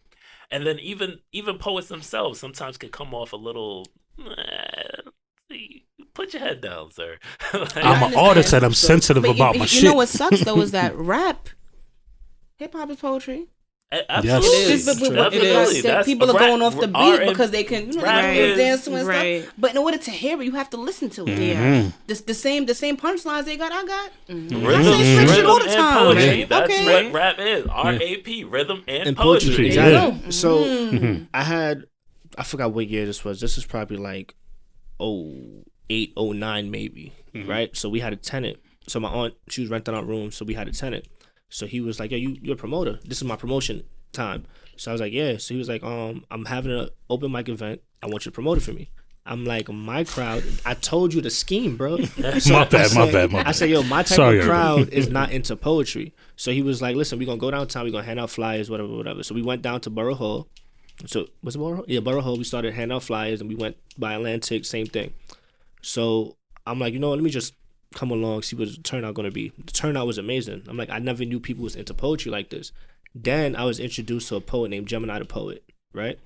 and then even even poets themselves sometimes can come off a little. eh, Put your head down, sir. <laughs> Like,
I'm an artist and I'm sensitive
But
about
you,
my
you
shit.
know what sucks though is that <laughs> rap, hip hop is poetry.
A- Absolutely,
It is.
But- but- but
It
Definitely.
is.
that
That's-
people are going off the beat
R&B
because they can, you know,
rap
they can dance to and
right.
stuff. But in order to hear it, you have to listen to it.
Yeah.
The, the same the same punchlines they got, I got.
Rhythm,
I say slick shit all the
rhythm and
time.
poetry.
Right.
That's
Okay.
what rap is. R A P, rhythm and,
and
poetry.
poetry.
There you
Exactly. So
Mm-hmm.
I had, I forgot what year this was. This is probably like, oh eight, oh nine, maybe.
Mm-hmm.
Right. So we had a tenant. So my aunt, she was renting out rooms. So we had a tenant. So he was like, "Yo, you, you're a promoter. This is my promotion time." So I was like, "Yeah." So he was like, "Um, I'm having an open mic event. I want you to promote it for me." I'm like, "My crowd. I told you the scheme, bro." <laughs> So
My bad, my
said-
bad, my
I said, "Yo, my type
Sorry,
of crowd is <laughs> not into poetry." So he was like, "Listen, we're gonna go downtown. We're gonna hand out flyers, whatever, whatever." So we went down to Borough Hall. So was it Borough? Hall? Yeah, Borough Hall. We started handing out flyers, and we went by Atlantic, same thing. So I'm like, you know, let me just come along, see what the turnout gonna be. The turnout was amazing. I'm like, I never knew people was into poetry like this. Then I was introduced to a poet named Gemini the Poet, right?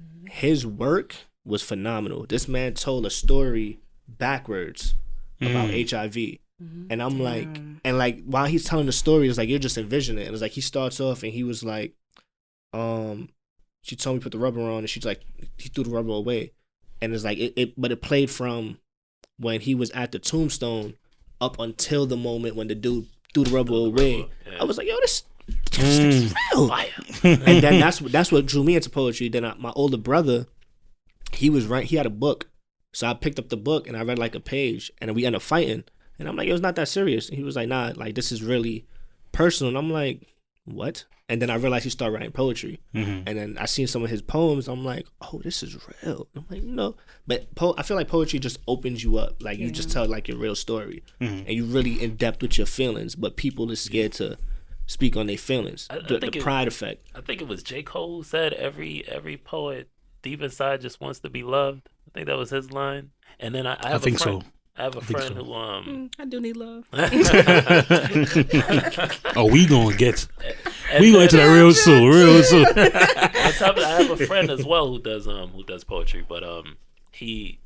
Mm-hmm. His work was phenomenal. This man told a story backwards about mm. HIV. Mm-hmm. And I'm like, and like while he's telling the story, it's like you're just envisioning it. And it's like he starts off and he was like, um, she told me to put the rubber on, and she's like, he threw the rubber away, and it's like it, it but it played from when he was at the tombstone up until the moment when the dude threw the rubber away.
yeah.
I was like, yo, this, this mm. <laughs> is real.
Fire. <laughs>
and then that's what that's what drew me into poetry. Then I, my older brother, he was right. He had a book, so I picked up the book and I read like a page, and we ended up fighting. And I'm like, it was not that serious. And he was like, nah, like this is really personal. And I'm like, what? And then I realized he started writing poetry.
Mm-hmm.
And then I seen some of his poems. I'm like, oh, this is real. I'm like, no, but po- I feel like poetry just opens you up. Like you just tell like your real story, and you really in depth with your feelings. But people are scared to speak on their feelings.
I- I
the, the
think it-
pride effect.
I think it was J. Cole said every every poet deep inside just wants to be loved. I think that was his line. And then I, I have
think
a friend,
so.
I have a friend
so.
who um
I do need love. <laughs> <laughs>
Oh, we gonna get
and
we going to that real soon, real <laughs> soon.
on top of that, I have a friend as well who does um who does poetry, but um he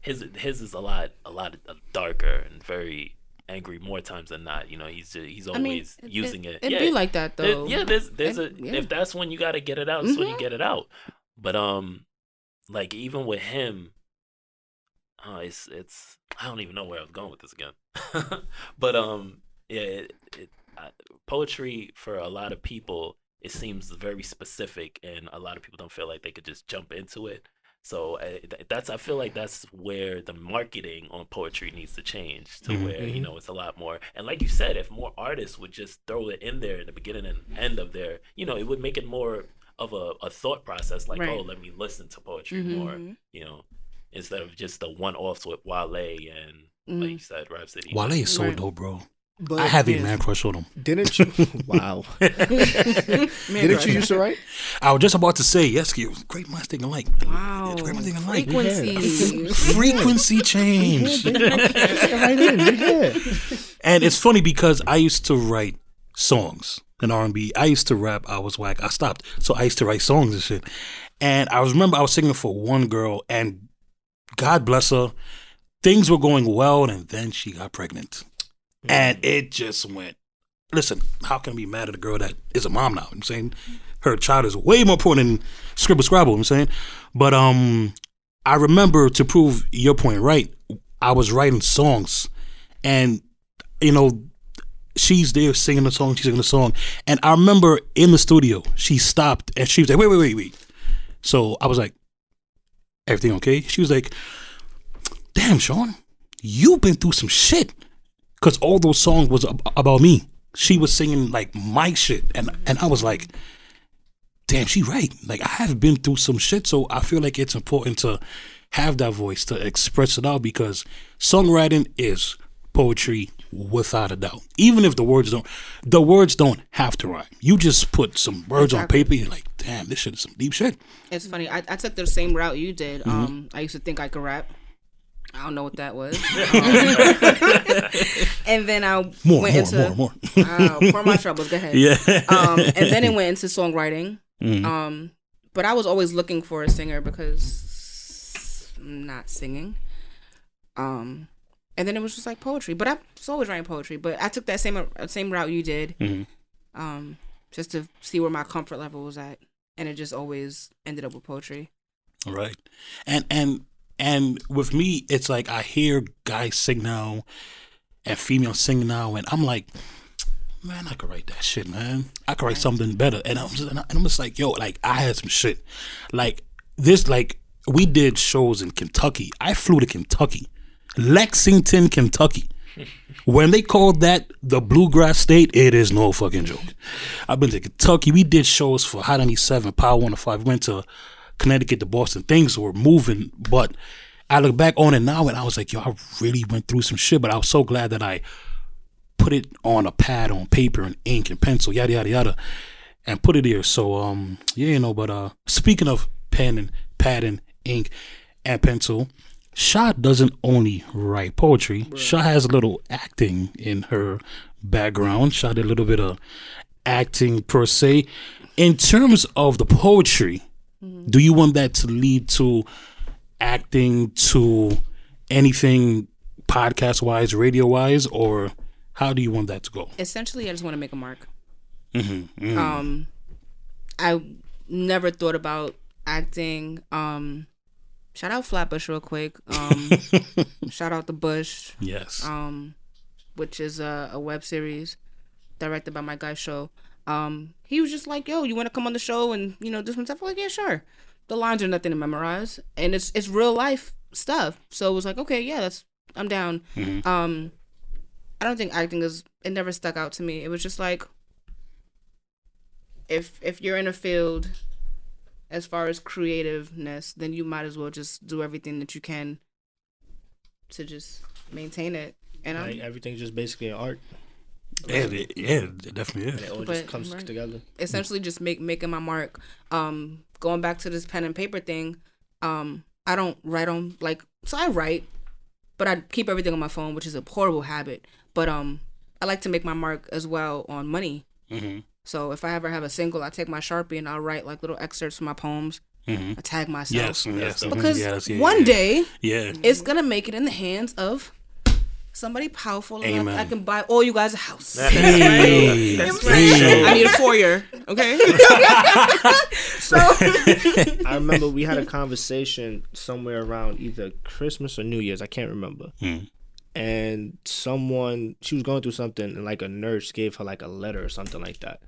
his his is a lot a lot darker and very angry more times than not. You know, he's just, he's
I mean,
always using it.
It'd
yeah,
be like that
there-
though.
yeah, there's there's a
yeah.
if that's when you got to get it out, that's when you get it out. But um, like even with him, uh, it's it's I don't even know where I was going with this again. <laughs> but um, yeah, it, it, I, poetry for a lot of people it seems very specific, and a lot of people don't feel like they could just jump into it. So uh, th- that's I feel like that's where the marketing on poetry needs to change to
Mhm.
where you know it's a lot more. And like you said, if more artists would just throw it in there in the beginning and end of their, you know, it would make it more of a, a thought process. Like,
Right.
oh, let me listen to poetry
Mhm.
more, you know, instead of just the one offs with Wale and like you mm. said, city.
Wale is so
Right.
dope, bro.
But
I have a man crush on him.
Didn't you? <laughs> wow. <laughs> <laughs> Didn't you used to write?
I was just about to say, yes, you great minds think alike.
Wow.
It's great minds think alike.
Frequency.
Frequency change.
right in. Yeah.
And it's funny because I used to write songs in R and B. I used to rap. I was whack. I stopped. So I used to write songs and shit. And I remember I was singing for one girl, and God bless her, things were going well, and then she got pregnant, and it just went. Listen, how can I be mad at a girl that is a mom now? I'm saying her child is way more important than scribble scrabble. I'm saying, but um, I remember to prove your point right. I was writing songs, and you know, she's there singing the song, she's singing the song. And I remember in the studio, she stopped and she was like, wait, wait, wait, wait. So I was like, everything okay? She was like, damn, Sean, you've been through some shit. Cause all those songs was ab- about me. She was singing like my shit. And and I was like, damn, she right. Like I have been through some shit. So I feel like it's important to have that voice to express it out because songwriting is poetry without a doubt. Even if the words don't, the words don't have to rhyme. You just put some words on paper. You're like, damn, this shit is some deep shit.
It's funny. I, I took the same route you did.
Mm-hmm.
Um, I used to think I could rap. I don't know what that was. Um, <laughs> <laughs> and then I
More,
went
more,
into
more, more. <laughs>
uh, pour my troubles. Go ahead.
yeah.
Um, and then it went into songwriting.
Mhm.
Um, but I was always looking for a singer because I'm not singing. Um, and then it was just like poetry. But I was always writing poetry. But I took that same uh, same route you did.
Mhm.
Um, just to see where my comfort level was at, and it just always ended up with poetry.
Right. And and and with me, it's like I hear guys sing now and females sing now, and I'm like, man, I could write that shit, man. I could write something better. And I'm just, and I'm just like, yo, like I had some shit. Like this, like we did shows in Kentucky. I flew to Kentucky, Lexington, Kentucky. When they called that the bluegrass state, it is no fucking joke. I've been to Kentucky. We did shows for Hot 97, Power 105. We went to Connecticut to Boston. Things were moving, but I look back on it now and I was like, yo, I really went through some shit, but I was so glad that I put it on a pad, on paper and ink and pencil, yada yada yada, and put it here. So um yeah, you know, but uh speaking of pen and pad and ink and pencil, Sha doesn't only write poetry. Sha has a little acting in her background. Sha did a little bit of acting per se. In terms of the poetry, do you want that to lead to acting to anything podcast wise, radio wise, or how do you want that to go?
Essentially, I just want to make a mark.
Mm-hmm.
Um, I never thought about acting. Um, shout out Flatbush real quick. Um, <laughs> shout out the Bush.
yes.
um, which is a, a web series directed by my guy Show. Um, he was just like, "Yo, you want to come on the show and you know do some stuff?" I'm like, "Yeah, sure." The lines are nothing to memorize, and it's it's real life stuff. So it was like, "Okay, yeah, that's I'm down." Um, I don't think acting is it never stuck out to me. It was just like if if you're in a field as far as creativeness, then you might as well just do everything that you can to just maintain it. And I'm
Like everything's just basically an art.
yeah, it, yeah, it definitely
And
is.
it all
But-
just comes
right.
together.
essentially just make making my mark. Um, going back to this pen and paper thing, um, I don't write on like so I write, but I keep everything on my phone, which is a horrible habit. But um, I like to make my mark as well on money.
Mm-hmm.
So if I ever have a single, I take my sharpie and I'll write like little excerpts from my poems.
Mm-hmm.
I tag myself
Yes, yes, mhm,
because
yes, yeah,
one
yeah,
day
yeah.
it's gonna make it in the hands of somebody powerful enough I can buy all you guys a house.
Hey,
That's
hey.
I need a foyer. Okay. <laughs>
So I remember we had a conversation somewhere around either Christmas or New Year's. I can't remember.
Mm.
And someone she was going through something, and like a nurse gave her like a letter or something like that,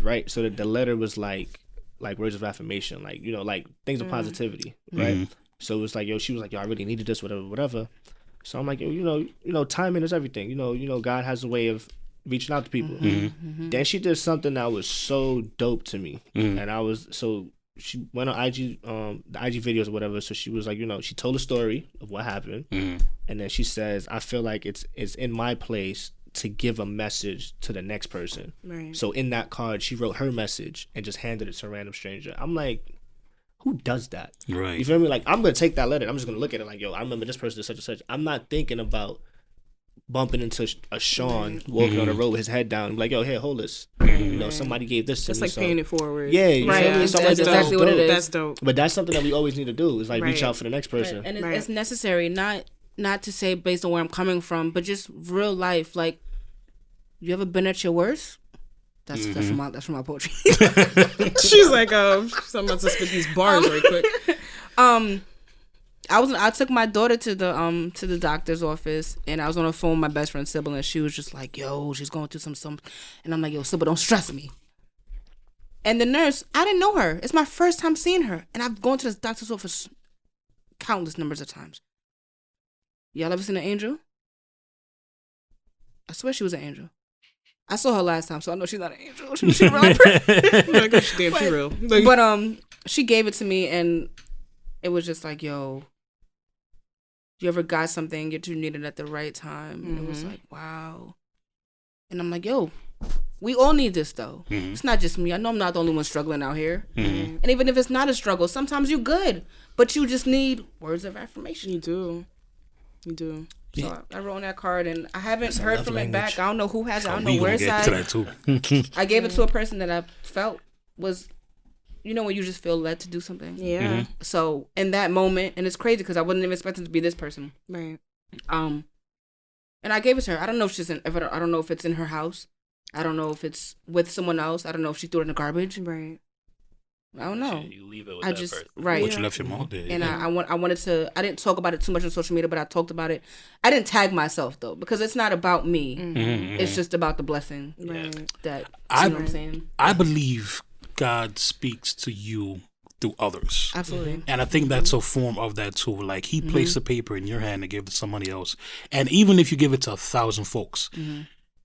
right? So that the letter was like like words of affirmation, like you know, like things of mm. positivity, right? Mm-hmm. So it was like, yo, she was like, yo, I really needed this, whatever, whatever. So I'm like, yo, you know, you know, timing is everything. You know, you know, God has a way of reaching out to people. Mm-hmm. Mm-hmm. Then she did something that was so dope to me, and I was so she went on IG, um, the IG videos or whatever. So she was like, you know, she told a story of what happened,
Mm-hmm.
and then she says, I feel like it's it's in my place to give a message to the next person.
Right.
So in that card, she wrote her message and just handed it to a random stranger. I'm like, who does that?
Right.
You feel me? Like I'm gonna take that letter. and I'm just gonna look at it like, yo, I remember this person did such and such. I'm not thinking about bumping into a Sean walking on the road with his head down. like, yo, here, hold this. You know, somebody gave this to
It's
me.
like
so-
paying it forward.
Yeah, you
Right,
feel me?
that's-
Something like
that's
that.
exactly what it
dope.
is.
That's dope.
But that's something that we always need to do is like reach out for the next person.
and it's,
Right.
it's necessary not not to say based on where i'm coming from but just real life like you ever been at your worst that's that's from my that's from my poetry <laughs>
She's like, um, so I'm about to spit these bars right quick. <laughs>
um I was I took my daughter to the um to the doctor's office and I was on the phone with my best friend Sybil and she was just like, yo, she's going through some some and I'm like, yo, Sybil, don't stress me. And the nurse, I didn't know her. It's my first time seeing her. And I've gone to this doctor's office countless numbers of times. Y'all ever seen an angel? I swear she was an angel. I saw her last time, so I know she's not an angel. <laughs> She, <laughs> she really pretty.
like, damn, she real. Like,
but um, she gave it to me, and it was just like, yo, you ever got something that you needed at the right time, and it was
Mhm.
like, wow. And I'm like, yo, we all need this though.
Mhm.
It's not just me. I know I'm not the only one struggling out here.
Mhm.
And even if it's not a struggle, sometimes you're good, but you just need words of affirmation.
You do. You do.
So I, I wrote on that card, and I haven't
That's
heard
love
from it back. I don't know who has it. I don't know where it's at.
to that too. <laughs>
I gave it to a person that I felt was, you know, when you just feel led to do something.
Yeah.
Mhm.
So in that moment, and it's crazy because I wasn't even expecting to be this person.
Right.
Um, and I gave it to her. I don't know if she's in. If I, don't, I don't know if it's in her house. I don't know if it's with someone else. I don't know if she threw it in the garbage.
Right.
I don't know.
You leave it with
I
that
just
person.
right.
But you left your mark there.
and
yeah.
I, I want I wanted to I didn't talk about it too much on social media, but I talked about it. I didn't tag myself though because it's not about me.
Mhm.
It's just about the blessing
Right.
that
I-
you know what I'm saying.
I believe God speaks to you through others.
Absolutely.
And I think that's a form of that too. Like he mm-hmm. placed the paper in your hand to give to somebody else. And even if you give it to a thousand folks, mm-hmm.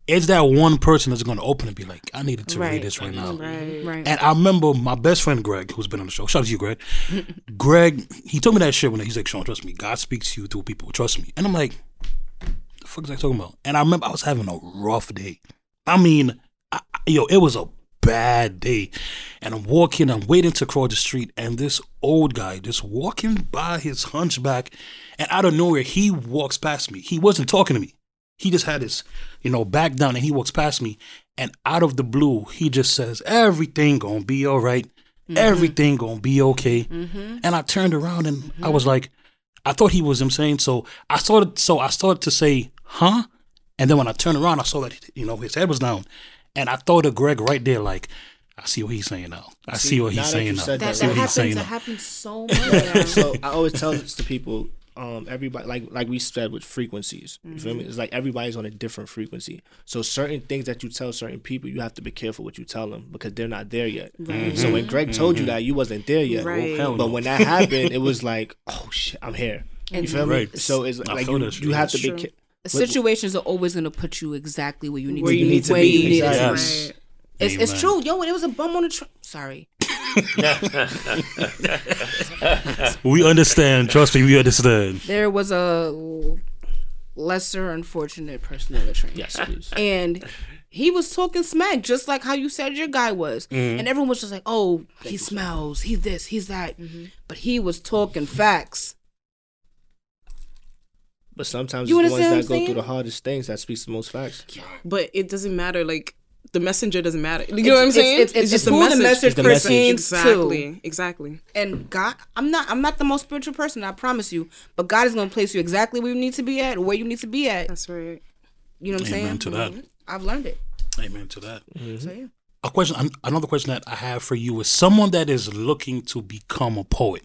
it's that one person that's going to open it and be like, I needed to
Right.
read this right now.
Right.
Right.
And I remember my best friend Greg, who's been on the show. Shout out to you, Greg. <laughs> Greg, he told me that shit when he's like, Sean, trust me, God speaks to you through people. Trust me. And I'm like, the fuck is I talking about? And I remember I was having a rough day. I mean, I- yo, it was a bad day. And I'm walking, I'm waiting to cross the street, and this old guy just walking by his hunchback, and out of nowhere, he walks past me. He wasn't talking to me. He just had his, you know, back down, and he walks past me, and out of the blue, he just says, "Everything gonna be all right. Mm-hmm. Everything gonna be okay." Mm-hmm. And I turned around, and I mm-hmm. was like, I thought he was insane. So I started, so I started to say, "Huh?" And then when I turned around, I saw that you know his head was down, and I thought of Greg right there, like, I see what he's saying now. I see,
See,
what he's saying now.
said
I
that, that happens that
now.
happens so much.
so I always tell this to people, um, everybody like like we said with frequencies. You feel me? Mm-hmm. It's like everybody's on a different frequency. So certain things that you tell certain people, you have to be careful what you tell them because they're not there yet. So when mm-hmm. Greg told you mm-hmm. that, you wasn't there yet.
Right.
Oh, hell
But
no.
when that happened, it was <laughs> like, oh shit, I'm here. You feel me? So it's like you, you have to be. ca-
Situations are always gonna put you exactly where you need
Where
to
you
be.
need to
where
be,
you need it to
exactly.
be.
Right.
It's, it's true, yo. It was a bum on the train. Sorry, <laughs>
We understand. Trust me, we understand.
there was a lesser unfortunate person on the train.
Yes, please.
and he was talking smack just like how you said your guy was
Mm-hmm.
and everyone was just like oh he smells he's this he's that but he was talking facts
But sometimes
You
it's the ones that
I'm
go through the hardest things that speaks the most facts.
But it doesn't matter. Like the messenger doesn't matter. You know what I'm
It's-
saying?
it's, it's, it's who the message
It's the
pertains
message.
to
Exactly. Exactly.
and god i'm not i'm not the most spiritual person i promise you but god is going to place you exactly where you need to be at where you need to be at
That's right.
you know what i'm
Amen
saying
to that. Mm-hmm.
i've learned it
Amen to that. Mm-hmm.
so yeah
A question, another question that I have for you is someone that is looking to become a poet,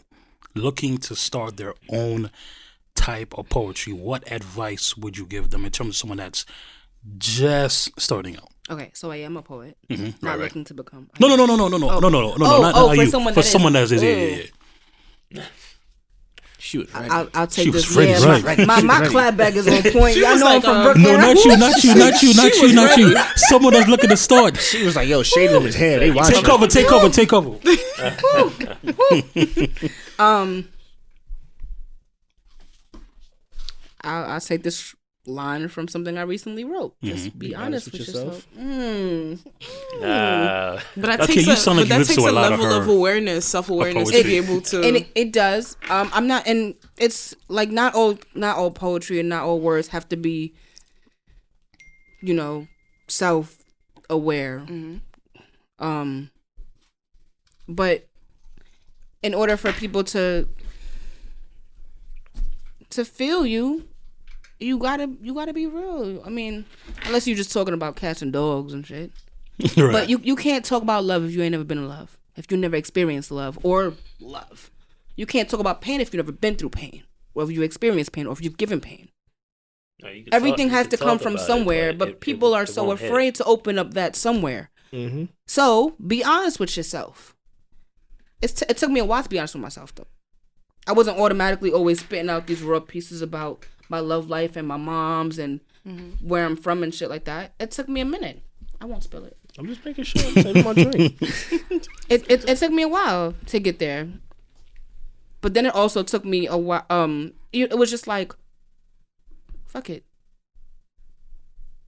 looking to start their own type of poetry, what advice would you give them in terms of someone that's just starting out?
Okay, so I am a poet.
Mm-hmm.
Not
right,
looking right. to become.
No, no, no, no, no, no, no, oh. no, no, no, no,
oh,
not,
oh,
not
for
you.
Someone
for
that someone is.
that is, yeah, yeah, yeah.
Oh. Shoot.
I'll, I'll take
she
this.
Ready,
yeah,
right.
my, my, my clap bag is on <laughs> point. Y'all know
like,
I'm from
um,
Brooklyn.
No, not you, not you, not you, not you, not you. Someone that's looking to start.
She was like, "Yo, shade him his hair. They watching.
Take over, take over, take over."
um, I'll, I'll take this line from something I recently wrote. Just be, honest, with yourself. Mm.
Nah.
But that
Okay,
takes
you
a,
sound like
but
you
that takes
a
a
lot of
level of, awareness, self awareness to be able to.
And it, it does. Um, I'm not, and it's like not all, not all poetry and not all words have to be, you know, self aware. Um, but in order for people to to feel you, you gotta you gotta be real. I mean, unless you're just talking about cats and dogs and shit. <laughs>
right.
But you you can't talk about love if you ain't never been in love. If you never experienced love or love. You can't talk about pain if you've never been through pain. Or if you experienced pain or if you've given pain.
No, you
Everything
talk-
has
can
to come from somewhere,
it-
but
it-
people
it-
are
it
so
won't hit.
afraid to open up that somewhere.
Mm-hmm.
So be honest with yourself. It's t- it took me a while to be honest with myself though. I wasn't automatically always spitting out these raw pieces about my love life and my mom's and where I'm from and shit like that. It took me a minute. I won't spill it.
I'm just making sure. I'm saving my drink. <laughs> <laughs>
It, it it took me a while to get there. But then it also took me a while um it it was just like, fuck it.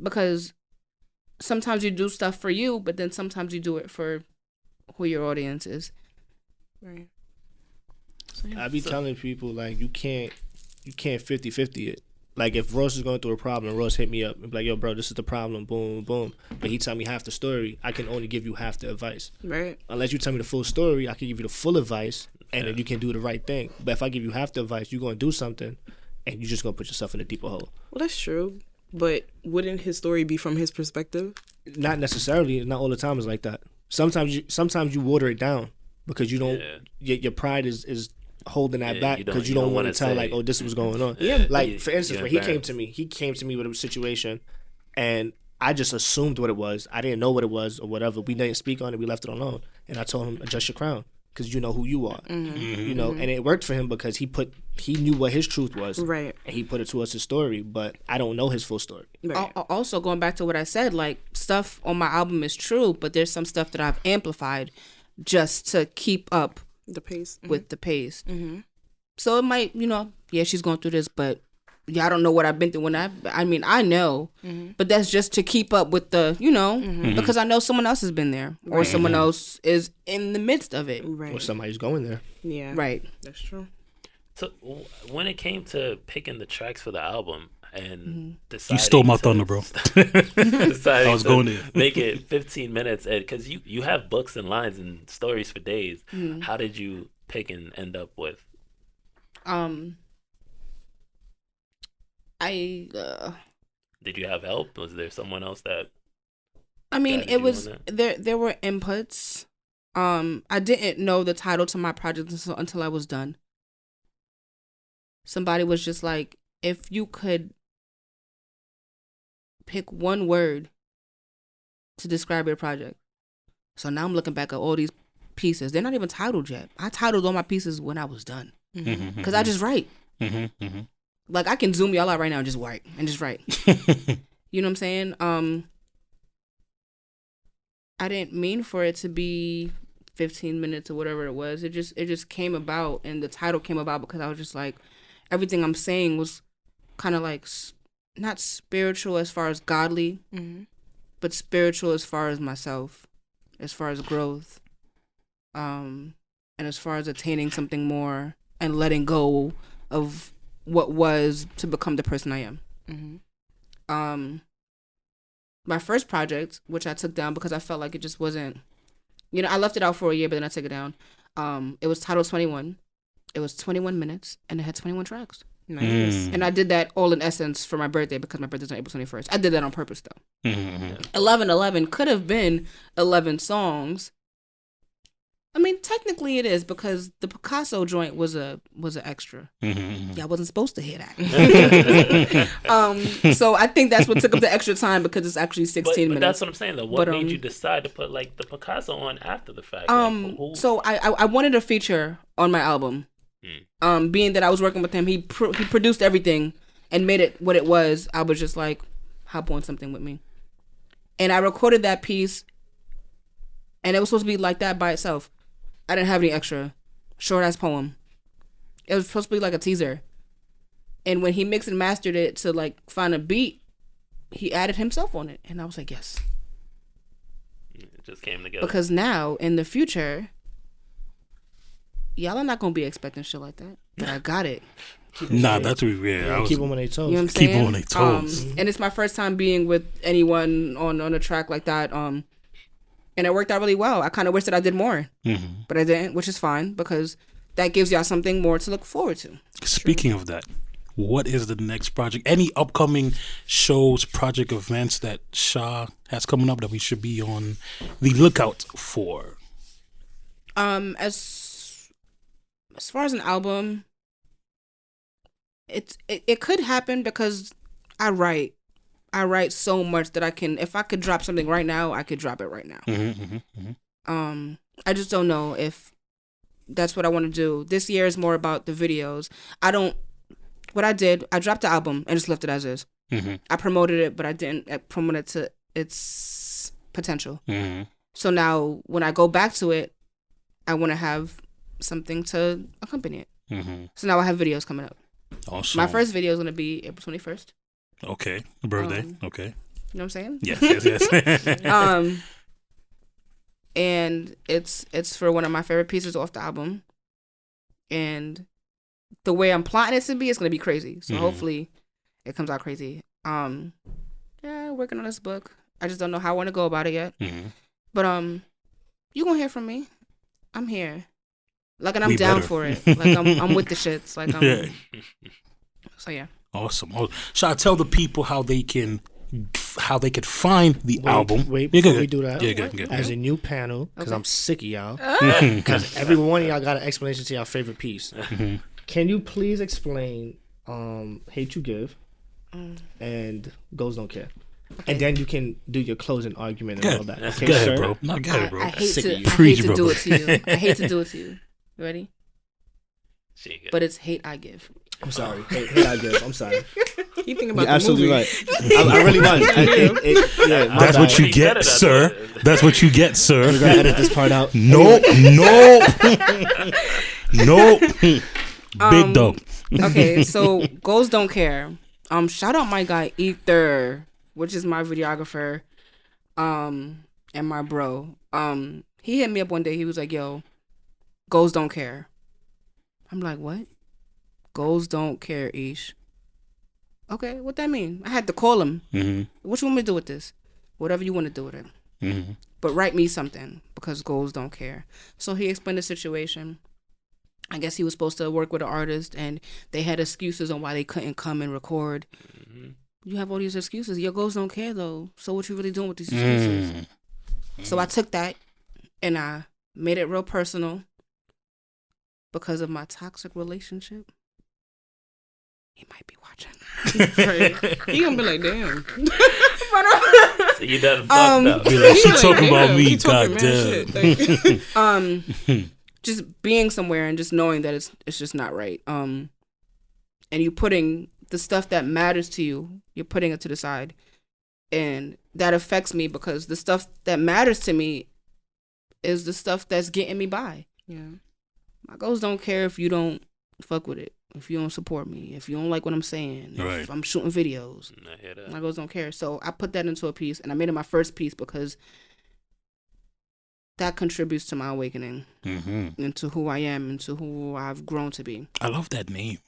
Because sometimes you do stuff for you, but then sometimes you do it for who your audience is.
Right.
I be telling people like you can't you can't 50-50 it. Like if Ross is going through a problem, and Ross hit me up and be like, "Yo, bro, this is the problem." Boom, boom. But he tell me half the story. I can only give you half the advice.
Right.
Unless you tell me the full story, I can give you the full advice, and then you can do the right thing. But if I give you half the advice, you're gonna do something, and you're just gonna put yourself in a deeper hole.
Well, that's true. But wouldn't his story be from his perspective?
Not necessarily. Not all the time is like that. Sometimes you sometimes you water it down because you don't.
Yeah.
Your, your pride is is holding that
Yeah,
back
you don't-
because
you
you,
don't
don't, want
wanna
tell
say-
like, oh, this was going on.
Yeah,
Like for instance, when he came to me, he came to me with a situation, and I just assumed what it was. I didn't know what it was or whatever. We didn't speak on it. We left it alone, and I told him adjust your crown because you know who you are. Mm-hmm. You know, mm-hmm. and it worked for him because he put he knew what his truth was,
Right.
and he put it to us his story. But I don't know his full story.
Right.
Al- al- Also, going back to what I said, like stuff on my album is true, but there's some stuff that I've amplified just to keep up
the pace. Mm-hmm.
with the pace. Mm-hmm. So it might, you know, yeah, she's going through this, but yeah, I don't know what I've been through. When I, I mean, I know, mm-hmm. but that's just to keep up with the, you know, because I know someone else has been there or someone else is in the midst of it.
Or somebody's going there.
Yeah.
Right.
That's true.
So w- when it came to picking the tracks for the album and
Mm-hmm.
You stole my thunder, bro. <laughs> I was going there.
make it 15 minutes because you you have books and lines and stories for days.
Mm-hmm.
How did you pick and end up with?
Um, I, uh,
Did you have help? Was there someone else that?
I mean, it was there. There were inputs. Um, I didn't know the title to my project until, until I was done. Somebody was just like, if you could pick one word to describe your project. So now I'm looking back at all these pieces. They're not even titled yet. I titled all my pieces when I was done
Mm-hmm.
because I just write.
hmm
Like I can zoom y'all out right now and just write and just write. <laughs> You know what I'm saying? Um I didn't mean for it to be 15 minutes or whatever it was. It just it just came about and the title came about because I was just like everything I'm saying was kind of like s- not spiritual as far as godly,
Mm-hmm.
but spiritual as far as myself, as far as growth. Um and as far as attaining something more and letting go of what was to become the person I am
Mm-hmm.
um my first project which i took down because i felt like it just wasn't you know i left it out for a year but then i took it down um it was titled 21 it was 21 minutes and it had 21 tracks
Nice.
and i did that all in essence for my birthday because my birthday's on april 21st i did that on purpose though
Mm-hmm.
11 11 could have been 11 songs i mean technically it is because the picasso joint was a was an extra
Mm-hmm.
yeah i wasn't supposed to hear that <laughs> um so i think that's what took up the extra time because it's actually 16
But, but
minutes
that's what I'm saying though. What
But,
made
um,
you decide to put like the Picasso on after the fact?
um
like,
so I, I i wanted a feature on my album
Hmm.
um being that i was working with him he pro- he produced everything and made it what it was i was just like hop on something with me. And i recorded that piece and it was supposed to be like that by itself. I didn't have any extra short ass poem. It was supposed to be like a teaser. And when he mixed and mastered it to like find a beat he added himself on it. And i was like yes.
It just came together.
because now in the future y'all are not gonna be expecting shit like that but i got it
Nah, that's what yeah. I was,
Keep them on their toes.
you know what i'm
Keep
saying
on their toes.
Um, and it's my first time being with anyone on on a track like that um and it worked out really well i kind of wish that i did more
Mhm.
but i didn't which is fine because that gives y'all something more to look forward to
Speaking of that, what is the next project? Any upcoming shows, project events that Sha has coming up that we should be on the lookout for?
Um, as as far as an album, it's it, it could happen because I write. I write so much that I can if I could drop something right now, I could drop it right now.
Mm-hmm, mm-hmm, mm-hmm.
Um, I just don't know if that's what I want to do. This year is more about the videos. I don't what I did, I dropped the album and just left it as is.
Mm-hmm.
I promoted it, but I didn't promote it to its potential.
Mm-hmm.
So now when I go back to it, I want to have something to accompany it.
Mm-hmm.
So now I have videos coming up.
Awesome.
My first video is gonna be April twenty first.
Okay. Birthday.
Um,
okay.
You know what I'm saying?
Yes. Yes. Yes. <laughs>
um and it's it's for one of my favorite pieces off the album and the way i'm plotting it to be it's gonna be crazy so
Mhm.
hopefully it comes out crazy um yeah working on this book i just don't know how i want to go about it yet
Mhm.
but um you gonna hear from me i'm here like and i'm
We
down
better.
for it <laughs> like i'm, I'm with the shits like i'm
Yeah. <laughs>
so yeah
Awesome. Oh, should I tell the people how they can how they could find the
Wait,
album?
Wait, before
good,
we do that,
Yeah, good, good.
as a new panel, because
Okay.
I'm sick of y'all. <laughs> Because every one of y'all got an explanation to your favorite piece.
Mhm.
Can you please explain um, Hate You Give
Mm.
and Goals Don't Care? And then you can do your closing argument and
Go
all that. Okay,
Go ahead,
sir?
bro. No, go
I,
ahead, bro.
I hate to. I
Preach,
hate to
bro.
do it to you i hate to do it to you You ready
She good.
but it's hate i give
I'm sorry. Hate, hate I Give. I'm sorry. <laughs>
You think about
You're
the
absolutely
movie.
right. I, I really was. <laughs> I, it, it, yeah,
That's what you get, sir. That's what you get, sir.
We're
sir.
gonna edit this part out. <laughs>
Nope. Nope. nope. Big
Um,
dope.
okay, so goals don't care. Um, shout out my guy Ether, which is my videographer, um, and my bro. Um, he hit me up one day. He was like, "Yo, goals don't care." I'm like, "What? Goals don't care, Ish." Okay, what that mean? I had to call him.
hmm
What you want me to do with this? Whatever you want to do with it.
hmm
But write me something because goals don't care. So he explained the situation. I guess he was supposed to work with an artist and they had excuses on why they couldn't come and record.
Mhm.
You have all these excuses. Your goals don't care though. So what you really doing with these excuses?
Mm.
So I took that and I made it real personal because of my toxic relationship. He might be watching. <laughs>
He gonna be like, damn. <laughs>
So you done fucked
Um,
up.
Be like, she
like,
talking about
damn,
me,
he talking
goddamn.
Like, <laughs>
um just being somewhere and just knowing that it's it's just not right um and you putting the stuff that matters to you you're putting it to the side and that affects me because the stuff that matters to me is the stuff that's getting me by
yeah.
My goals don't care if you don't fuck with it if you don't support me if you don't like what i'm saying
Right.
if i'm shooting videos
I hear that.
my goals don't care. So I put that into a piece and I made it my first piece because that contributes to my awakening
hmm
into who I am and to who I've grown to be.
I love that name.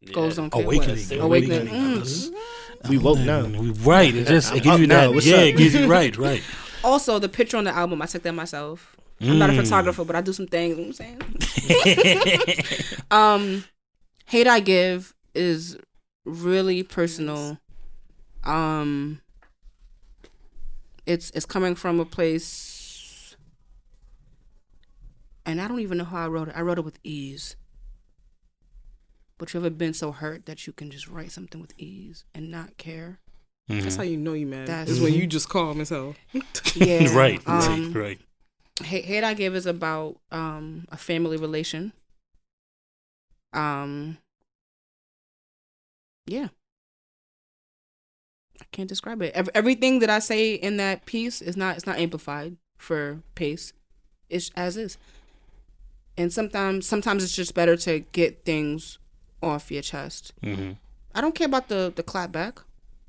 Yeah.
Goals don't care.
Awakening.
What?
Awakening.
Awakening.
Mm.
We woke now.
We- Right. It just it gives you
now.
that. Yeah,
up?
it gives you right, right. <laughs> <laughs>
Also, the picture on the album, I took that myself. I'm not a
Mm.
photographer, but I do some things. You know what I'm saying? <laughs> um, hate I give is really personal. Um, it's it's coming from a place, and I don't even know how I wrote it. I wrote it with ease. But you ever been so hurt that you can just write something with ease and not care?
That's how you know you mad.
That's-
is when you just calm as hell. <laughs>
Yeah, <laughs>
right,
um,
right, right.
Hate, hate I give is about um a family relation. Um yeah. I can't describe it. Ev- everything that I say in that piece is not it's not amplified for pace. It's as is. And sometimes sometimes it's just better to get things off your chest.
hmm
I don't care about the the clap back.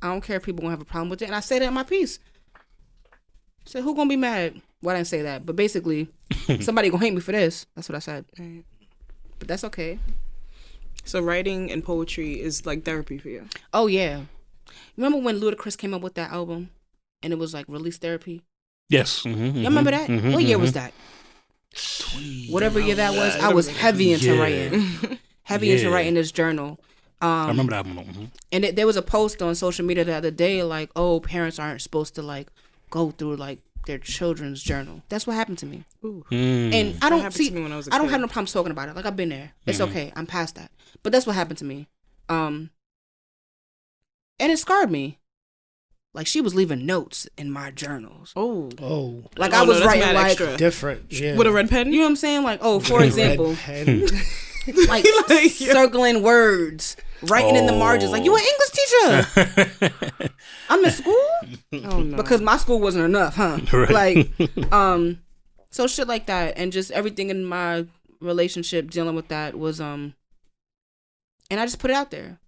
I don't care if people gonna have a problem with it. And I say that in my piece. So who gonna be mad? Well, I didn't say that, but basically, <laughs> somebody gonna hate me for this. That's what I said.
Right.
But that's okay.
So writing and poetry is like therapy for you.
Oh yeah. Remember when Ludacris came up with that album, and it was like release therapy?
Yes. Mm-hmm,
Y'all remember that? what year was that? Whatever year that was, I was heavy into
Yeah.
writing. <laughs> Heavy into writing this journal. Um,
I remember that one. mhm.
and it, there was a post on social media the other day like oh parents aren't supposed to like go through like their children's journal that's what happened to me
Ooh.
Mm.
and i don't see
to me when I was a
i don't
kid.
have no problems talking about it like i've been there it's okay i'm past that but that's what happened to me um and it scarred me like she was leaving notes in my journals
Oh.
Oh,
like
Oh,
i
no,
was
that's
writing like
extra.
different. Yeah.
With a red pen?
you know what i'm saying like oh for
Red
example <laughs>
pen. <laughs>
like circling words writing in the margins like you an english teacher <laughs> i'm in school <laughs>
Oh no.
because my school wasn't enough, huh?
Right.
Like, um, so shit like that, and just everything in my relationship dealing with that was um, and I just put it out there,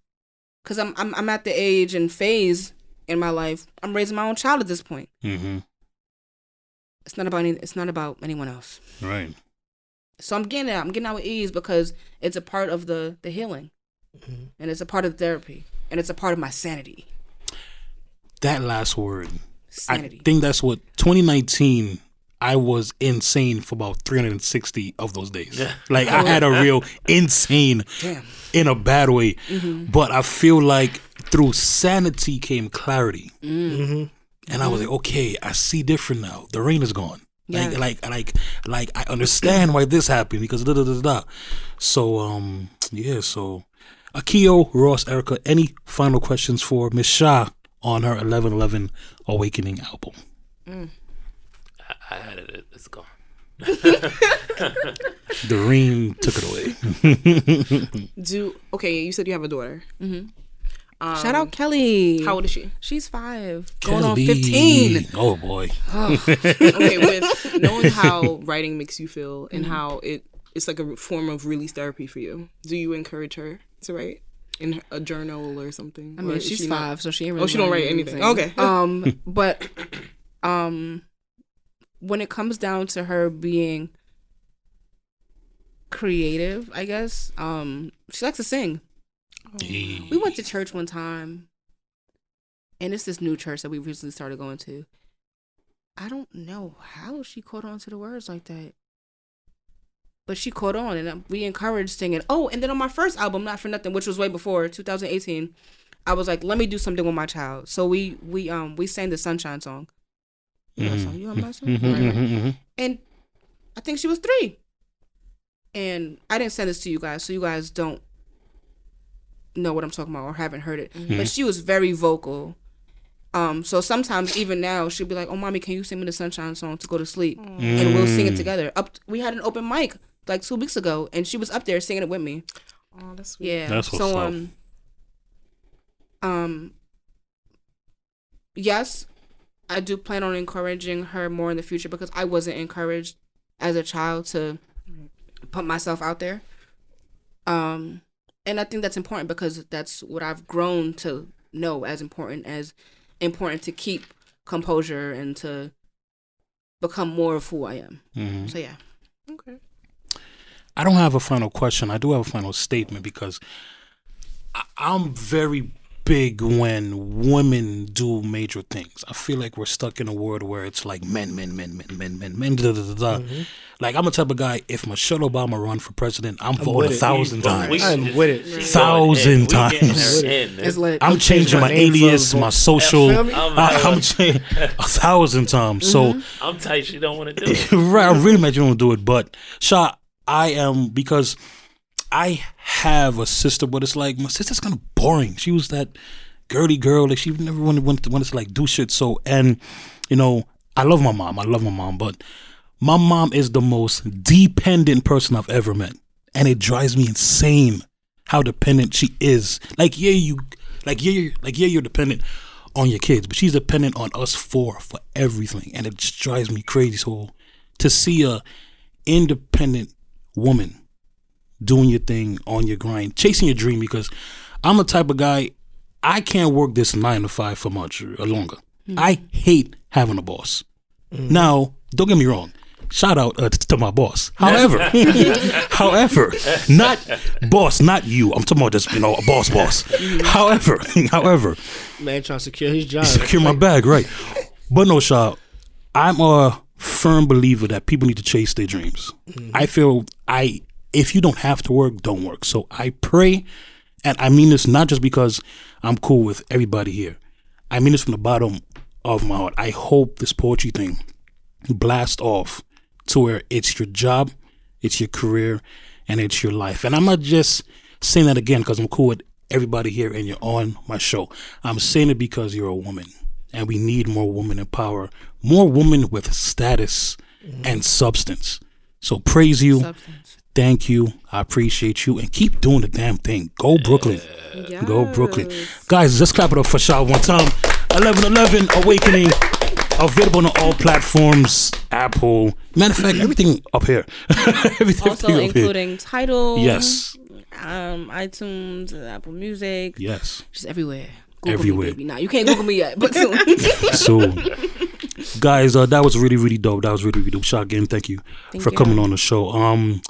cause I'm I'm I'm at the age and phase in my life. I'm raising my own child at this point.
Mm-hmm.
It's not about any, it's not about anyone else.
Right.
So I'm getting it. out. I'm getting out with ease because it's a part of the the healing, mm-hmm. and it's a part of the therapy, and it's a part of my sanity.
That last word.
Sanity.
I think that's what 2019. I was insane for about 360 of those days. Yeah. Like I had a <laughs> real insane
Damn.
in a bad way. Mm-hmm. But I feel like through sanity came clarity.
Mm-hmm.
And I was mm-hmm. like, okay, I see different now. The rain is gone. Like,
Yeah.
like, like, like, I understand why this happened because da da da da. da. So, um, yeah. So, Akio, Ross, Erica, any final questions for Miss Sha on her Eleven Eleven Awakening album? Mm.
I, I had it. it- It's gone. <laughs>
Doreen took it away. <laughs>
Do okay. You said you have a daughter. Um,
Shout out Kelly.
How old is she?
She's five, going on
Kelly.
fifteen.
Oh boy. <laughs>
okay, with knowing how writing makes you feel
Mm-hmm.
and how it it's like a form of release therapy for you. Do you encourage her to write in a journal or something?
I mean, she's
she
five,
not-
so she ain't really
Oh, she don't
writing
write anything. Okay.
Um, but um, when it comes down to her being creative, I guess um, she likes to sing. We went to church one time, and it's this new church that we recently started going to. I don't know how she caught on to the words like that. But she caught on, and uh, we encouraged singing. Oh, and then on my first album, Not for Nothing, which was way before 2018, I was like, let me do something with my child. So we we um we sang the Sunshine song. Song? You know my song?
Mhm,
Right, right.
mhm, mhm.
And I think she was three. And I didn't send this to you guys, so you guys don't know what I'm talking about or haven't heard it. But she was very vocal. Um, so sometimes even now she'll be like, "Oh, mommy, can you sing me the Sunshine song to go to sleep?" And we'll sing it together. Up, we had an open mic like two weeks ago, and she was up there singing it with me.
Oh, that's sweet.
Yeah.
That's what's
so
up.
um um yes, I do plan on encouraging her more in the future because I wasn't encouraged as a child to put myself out there. Um and I think that's important because that's what I've grown to know as important as important to keep composure and to become more of who I am.
Mhm.
So yeah.
Okay.
I don't have a final question. I do have a final statement because I, I'm very big when women do major things. I feel like we're stuck in a world where it's like men, men, men, men, men, men, men. Da, da, da, da. Mm-hmm. Like I'm a type of guy. If Michelle Obama run for president, I'm voting a thousand
Well,
times.
we-
I'm with it.
Thousand
We
times.
in.
It's lit.
I'm changing my
my name
alias, my social.
Feel?
I'm,
I, <laughs> I'm cha- a thousand times. So mm-hmm.
I'm tight. She don't want to do it. <laughs>
right, I really mad you don't do it. But Sha, I am because I have a sister, but it's like my sister's kind of boring. She was that girly girl, like she never wanted wanted to, wanted to like do shit. So and you know, I love my mom. I love my mom, but my mom is the most dependent person I've ever met, and it drives me insane how dependent she is. Like yeah, you like yeah, you're, like yeah, you're dependent on your kids, but she's dependent on us four for everything, and it just drives me crazy. So to see a independent woman doing your thing on your grind, chasing your dream, because I'm the type of guy I can't work this nine to five for much or longer. Mm. I hate having a boss. Mm. Now, don't get me wrong. Shout out uh, to my boss. <laughs> However, <laughs> however, not boss, not you. I'm talking about just you know a boss, boss. Mm. However, <laughs> however,
Man trying to secure his job.
secure my bag, right? But no, Sha, I'm a firm believer that people need to chase their dreams. Mm-hmm. I feel I if you don't have to work, don't work. So I pray, and I mean this not just because I'm cool with everybody here. I mean this from the bottom of my heart. I hope this poetry thing blast off to where it's your job, it's your career, and it's your life. And I'm not just saying that again because I'm cool with everybody here and you're on my show. I'm saying it because you're a woman and we need more women in power, more women with status and substance. So praise you.
Substance.
Thank you. I appreciate you and keep doing the damn thing. Go Brooklyn. Go Brooklyn. Guys, let's clap it up for Sha one time. 1111 Awakening. Available on all platforms. Apple. Matter of fact, everything up here. <laughs> everything
Also including title.
Yes.
um, iTunes, Apple Music,
Yes.
Just everywhere. Google
Everywhere.
Me. Nah, you can't Google me yet, but soon. <laughs>
soon. guys, uh, that was really, really dope. That was really, really dope. Shout again, thank you
Thank
for
you.
coming on the show. Um,